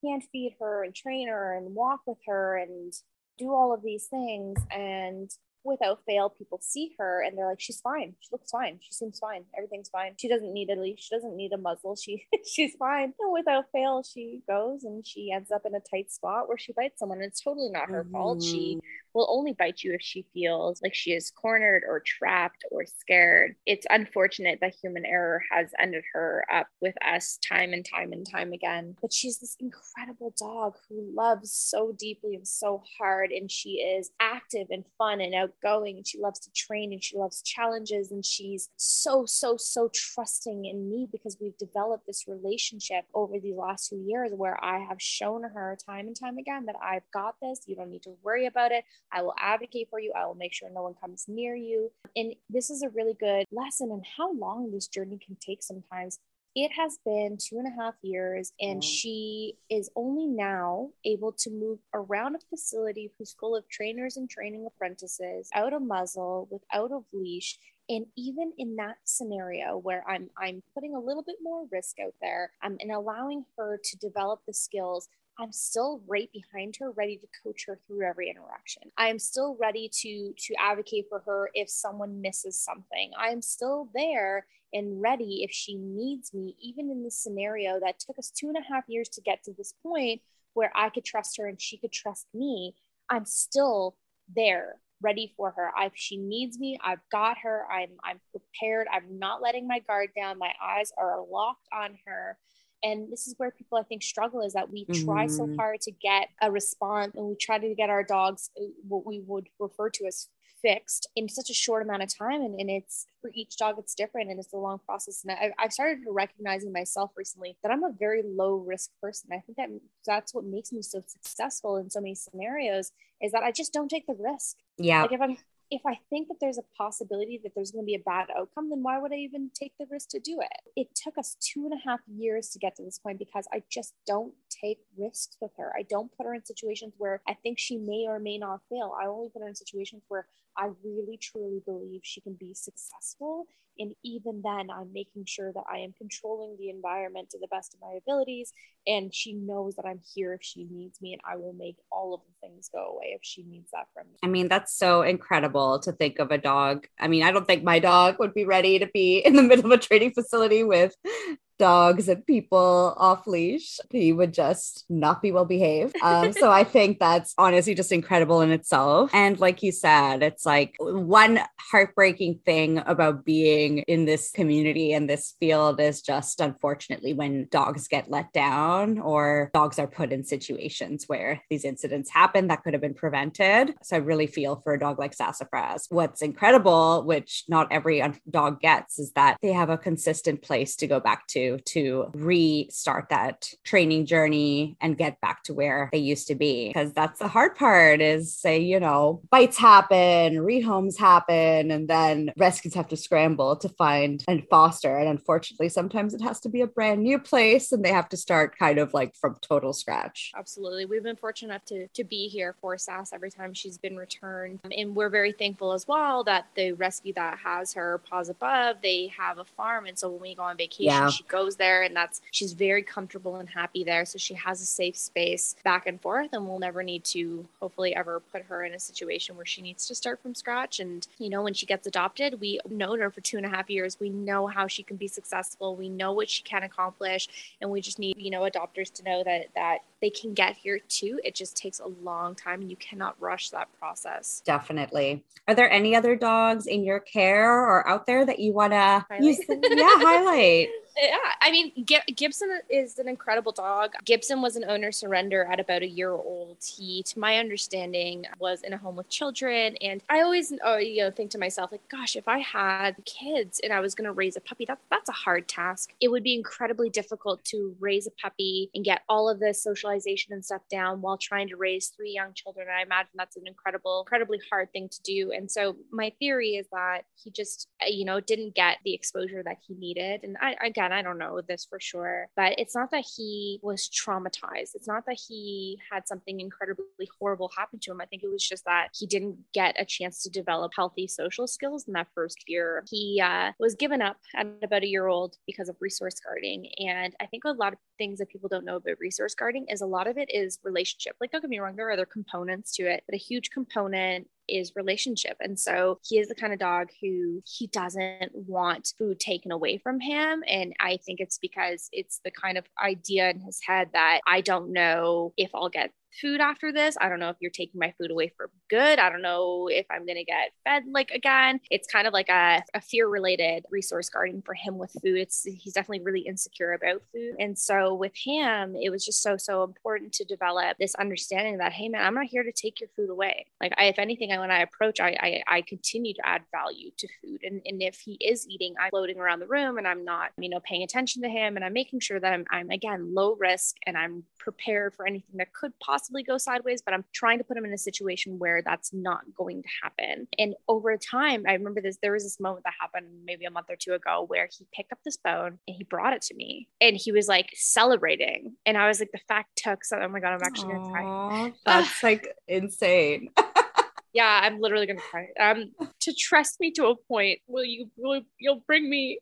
hand feed her and train her and walk with her and do all of these things and without fail, people see her and they're like, she's fine. She looks fine. She seems fine. Everything's fine. She doesn't need a leash. She doesn't need a muzzle. She she's fine. And without fail, she goes and she ends up in a tight spot where she bites someone. It's totally not her mm-hmm. fault. She mm-hmm. will only bite you if she feels like she is cornered or trapped or scared. It's unfortunate that human error has ended her up with us time and time and time again. But she's this incredible dog who loves so deeply and so hard. And she is active and fun and outgoing. And she loves to train and she loves challenges. And she's so, so, so trusting in me because we've developed this relationship over these last few years where I have shown her time and time again that I've got this. You don't need to worry about it. I will advocate for you. I will make sure no one comes near you. And this is a really good lesson in how long this journey can take sometimes it has been two and a half years and she is only now able to move around a facility who's full of trainers and training apprentices out of muzzle without a leash. And even in that scenario where i'm i'm putting a little bit more risk out there um, and allowing her to develop the skills I'm still right behind her, ready to coach her through every interaction. I am still ready to to advocate for her if someone misses something. I am still there and ready if she needs me, even in this scenario that took us two and a half years to get to this point where I could trust her and she could trust me. I'm still there ready for her. I, if she needs me, I've got her. I'm I'm prepared. I'm not letting my guard down. My eyes are locked on her and this is where people i think struggle is that we try mm-hmm. so hard to get a response and we try to get our dogs uh, what we would refer to as fixed in such a short amount of time and, and it's for each dog it's different and it's a long process. And I, i've started recognizing myself recently that i'm a very low risk person. I think that that's what makes me so successful in so many scenarios is that i just don't take the risk. Yeah. Like if i'm if I think that there's a possibility that there's going to be a bad outcome, then why would I even take the risk to do it? It took us two and a half years to get to this point because I just don't take risks with her. I don't put her in situations where I think she may or may not fail. I only put her in situations where I really truly believe she can be successful. And even then, I'm making sure that I am controlling the environment to the best of my abilities. And she knows that I'm here if she needs me, and I will make all of the things go away if she needs that from me. I mean, that's so incredible to think of a dog. I mean, I don't think my dog would be ready to be in the middle of a training facility with dogs and people off leash, he would just not be well behaved. Um, so I think that's honestly just incredible in itself. And like you said, it's like one heartbreaking thing about being in this community and this field is just unfortunately when dogs get let down or dogs are put in situations where these incidents happen that could have been prevented. So I really feel for a dog like Sassafras. What's incredible, which not every dog gets, is that they have a consistent place to go back to to restart that training journey and get back to where they used to be. Because that's the hard part is say you know bites happen rehomes happen and then rescues have to scramble to find and foster. And unfortunately sometimes it has to be a brand new place and they have to start kind of like from total scratch. Absolutely. We've been fortunate enough to to be here for sass every time she's been returned. And we're very thankful as well that the rescue that has her paws above they have a farm. And so when we go on vacation yeah. she goes there and that's she's very comfortable and happy there. So she has a safe space back and forth and we'll never need to hopefully ever put her in a situation where she needs to start from scratch. And you know when she gets adopted we known her for two and a half years. We know how she can be successful. We know what she can accomplish. And we just need you know adopters to know that that they can get here too. It just takes a long time and you cannot rush that process. Definitely. Are there any other dogs in your care or out there that you want to use? yeah, highlight. Yeah, I mean, Gibson is an incredible dog. Gibson was an owner surrender at about a year old. He, to my understanding, was in a home with children, and I always, oh, you know, think to myself, like, gosh, if I had kids and I was going to raise a puppy, that that's a hard task. It would be incredibly difficult to raise a puppy and get all of the social socialization and stuff down while trying to raise three young children. I imagine that's an incredible, incredibly hard thing to do. And so my theory is that he just, uh, you know, didn't get the exposure that he needed. And I, again, I don't know this for sure, but it's not that he was traumatized. It's not that he had something incredibly horrible happen to him. I think it was just that he didn't get a chance to develop healthy social skills in that first year. He uh, was given up at about a year old because of resource guarding. And I think a lot of things that people don't know about resource guarding is a lot of it is relationship. Like, don't get me wrong, there are other components to it, but a huge component is relationship. And so he is the kind of dog who he doesn't want food taken away from him. And I think it's because it's the kind of idea in his head that I don't know if I'll get food after this. I don't know if you're taking my food away for good. I don't know if I'm going to get fed like again. It's kind of like a, a fear related resource guarding for him with food. It's he's definitely really insecure about food. And so with him, it was just so, so important to develop this understanding that, hey man, I'm not here to take your food away. Like I, if anything, when I approach, I, I, I continue to add value to food. And, and if he is eating, I'm floating around the room and I'm not, you know, paying attention to him and I'm making sure that I'm, I'm again, low risk and I'm prepared for anything that could possibly go sideways, but I'm trying to put him in a situation where that's not going to happen. And over time, I remember this, there was this moment that happened maybe a month or two ago where he picked up this bone and he brought it to me and he was like celebrating. And I was like, the fact took, so oh my God, I'm actually going to cry. That's like insane. yeah, I'm literally gonna cry. Um, to trust me to a point, will you will you'll bring me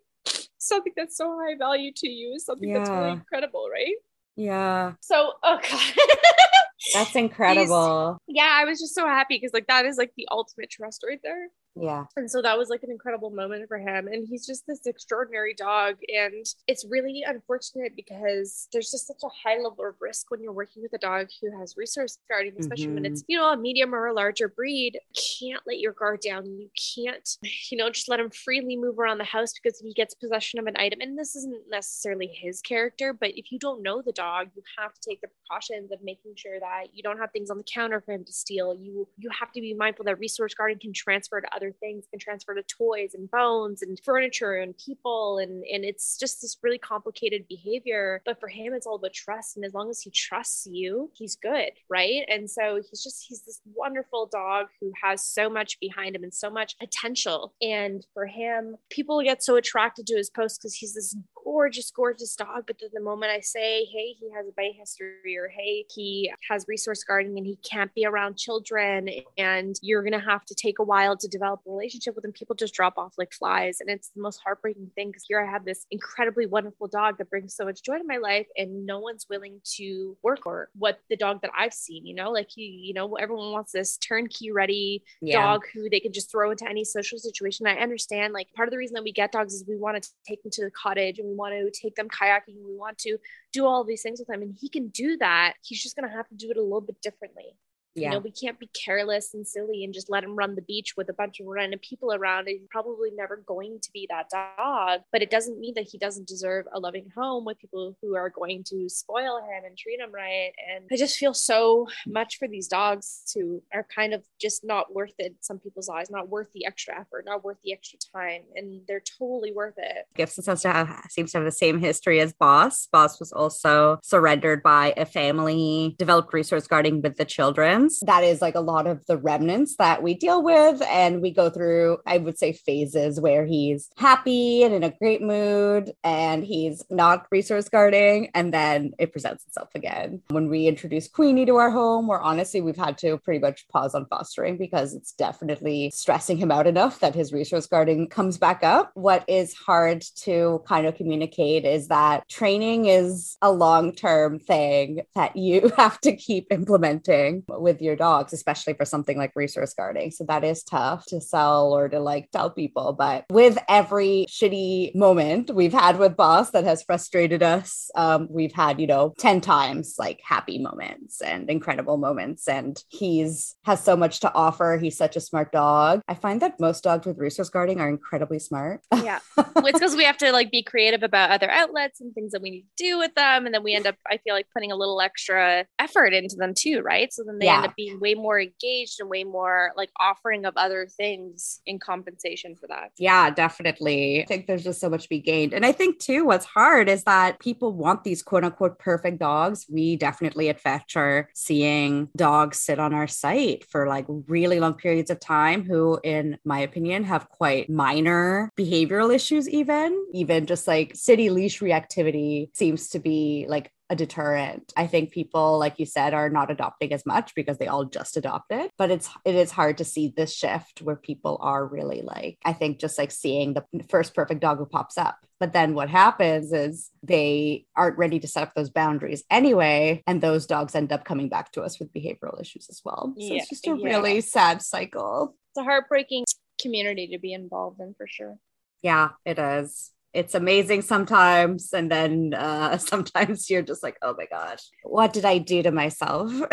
something that's so high value to you, something yeah. that's really incredible, right? Yeah. So, oh god. That's incredible. These, yeah, I was just so happy because like that is like the ultimate trust right there. Yeah. And so that was like an incredible moment for him. And he's just this extraordinary dog. And it's really unfortunate because there's just such a high level of risk when you're working with a dog who has resource guarding, especially mm-hmm. when it's, you know, a medium or a larger breed. You can't let your guard down. You can't, you know, just let him freely move around the house because if he gets possession of an item, and this isn't necessarily his character, but if you don't know the dog, you have to take the precautions of making sure that you don't have things on the counter for him to steal. You you have to be mindful that resource guarding can transfer to other things can transfer to toys and bones and furniture and people. And and it's just this really complicated behavior. But for him it's all about trust. And as long as he trusts you he's good right? And so he's just he's this wonderful dog who has so much behind him and so much potential. And for him people get so attracted to his posts because he's this gorgeous, gorgeous dog. But then the moment I say, hey, he has a bite history, or hey, he has resource guarding and he can't be around children, and you're going to have to take a while to develop a relationship with him, people just drop off like flies. And it's the most heartbreaking thing because here I have this incredibly wonderful dog that brings so much joy to my life, and no one's willing to work or what the dog that I've seen, you know, like he, you know, everyone wants this turnkey ready yeah. dog who they can just throw into any social situation. I understand, like, part of the reason that we get dogs is we want to take them to the cottage and we want to take them kayaking. We want to do all these things with them. And he can do that. He's just going to have to do it a little bit differently. Yeah. You know, we can't be careless and silly and just let him run the beach with a bunch of random people around. He's probably never going to be that dog, but it doesn't mean that he doesn't deserve a loving home with people who are going to spoil him and treat him right. And I just feel so much for these dogs who are kind of just not worth it, in some people's eyes, not worth the extra effort, not worth the extra time. And they're totally worth it. Gibson seems to have, seems to have the same history as Boss. Boss was also surrendered by a family, developed resource guarding with the children that is like a lot of the remnants that we deal with. And we go through, I would say, phases where he's happy and in a great mood and he's not resource guarding. And then it presents itself again. When we introduce Queenie to our home, where honestly, we've had to pretty much pause on fostering because it's definitely stressing him out enough that his resource guarding comes back up. What is hard to kind of communicate is that training is a long term thing that you have to keep implementing with your dogs, especially for something like resource guarding. So that is tough to sell or to like tell people. But with every shitty moment we've had with Boss that has frustrated us, um, we've had, you know, 10 times like happy moments and incredible moments. And he's has so much to offer. He's such a smart dog. I find that most dogs with resource guarding are incredibly smart. Yeah. well, it's because we have to like be creative about other outlets and things that we need to do with them. And then we end up, I feel like, putting a little extra effort into them too, right? So then they yeah. End up being way more engaged and way more like offering of other things in compensation for that. Yeah, definitely. I think there's just so much to be gained. And I think too, what's hard is that people want these quote unquote perfect dogs. We definitely at Fetch are seeing dogs sit on our site for like really long periods of time who, in my opinion, have quite minor behavioral issues, even, even just like city leash reactivity seems to be like a deterrent. I think people, like you said, are not adopting as much because they all just adopted. But it's it is hard to see this shift where people are really like, I think just like seeing the first perfect dog who pops up But then what happens is they aren't ready to set up those boundaries anyway. And those dogs end up coming back to us with behavioral issues as well. So Yeah, it's just a yeah. really sad cycle. It's a heartbreaking community to be involved in for sure. Yeah, it is. It's amazing sometimes. And then uh, sometimes you're just like, oh my gosh, what did I do to myself?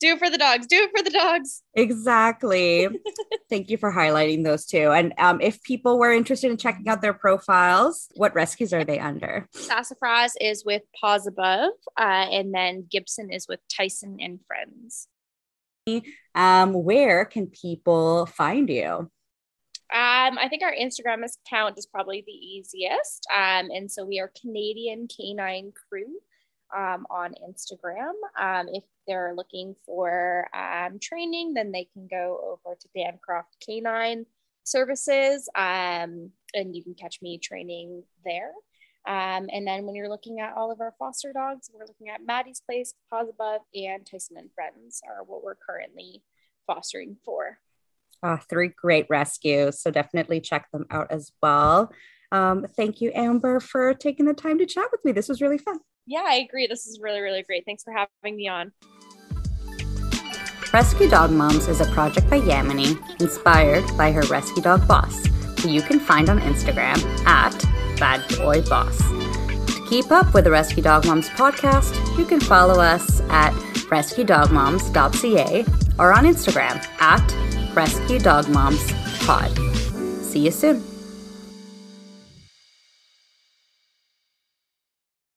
do it for the dogs. Do it for the dogs. exactly. Thank you for highlighting those two. And um, if people were interested in checking out their profiles, what rescues are they under? Sassafras is with Paws Above, uh, and then Gibson is with Tyson and Friends. Um, where can people find you? Um, I think our Instagram account is probably the easiest. Um, and so we are Canadian Canine Crew um, on Instagram. Um, if they're looking for um, training, then they can go over to Dancroft Canine Services, um, and you can catch me training there. And then when you're looking at all of our foster dogs, we're looking at Maddie's Place, Paws Above, and Tyson and Friends are what we're currently fostering for. Uh, three great rescues. So definitely check them out as well. Um, thank you, Amber, for taking the time to chat with me. This was really fun. Yeah, I agree. This is really, really great. Thanks for having me on. Rescue Dog Moms is a project by Yamini, inspired by her rescue dog boss, who you can find on Instagram at Bad Boy Boss. To keep up with the Rescue Dog Moms podcast, you can follow us at rescuedogmoms.ca or on Instagram at Rescue Dog Moms Pod. See you soon.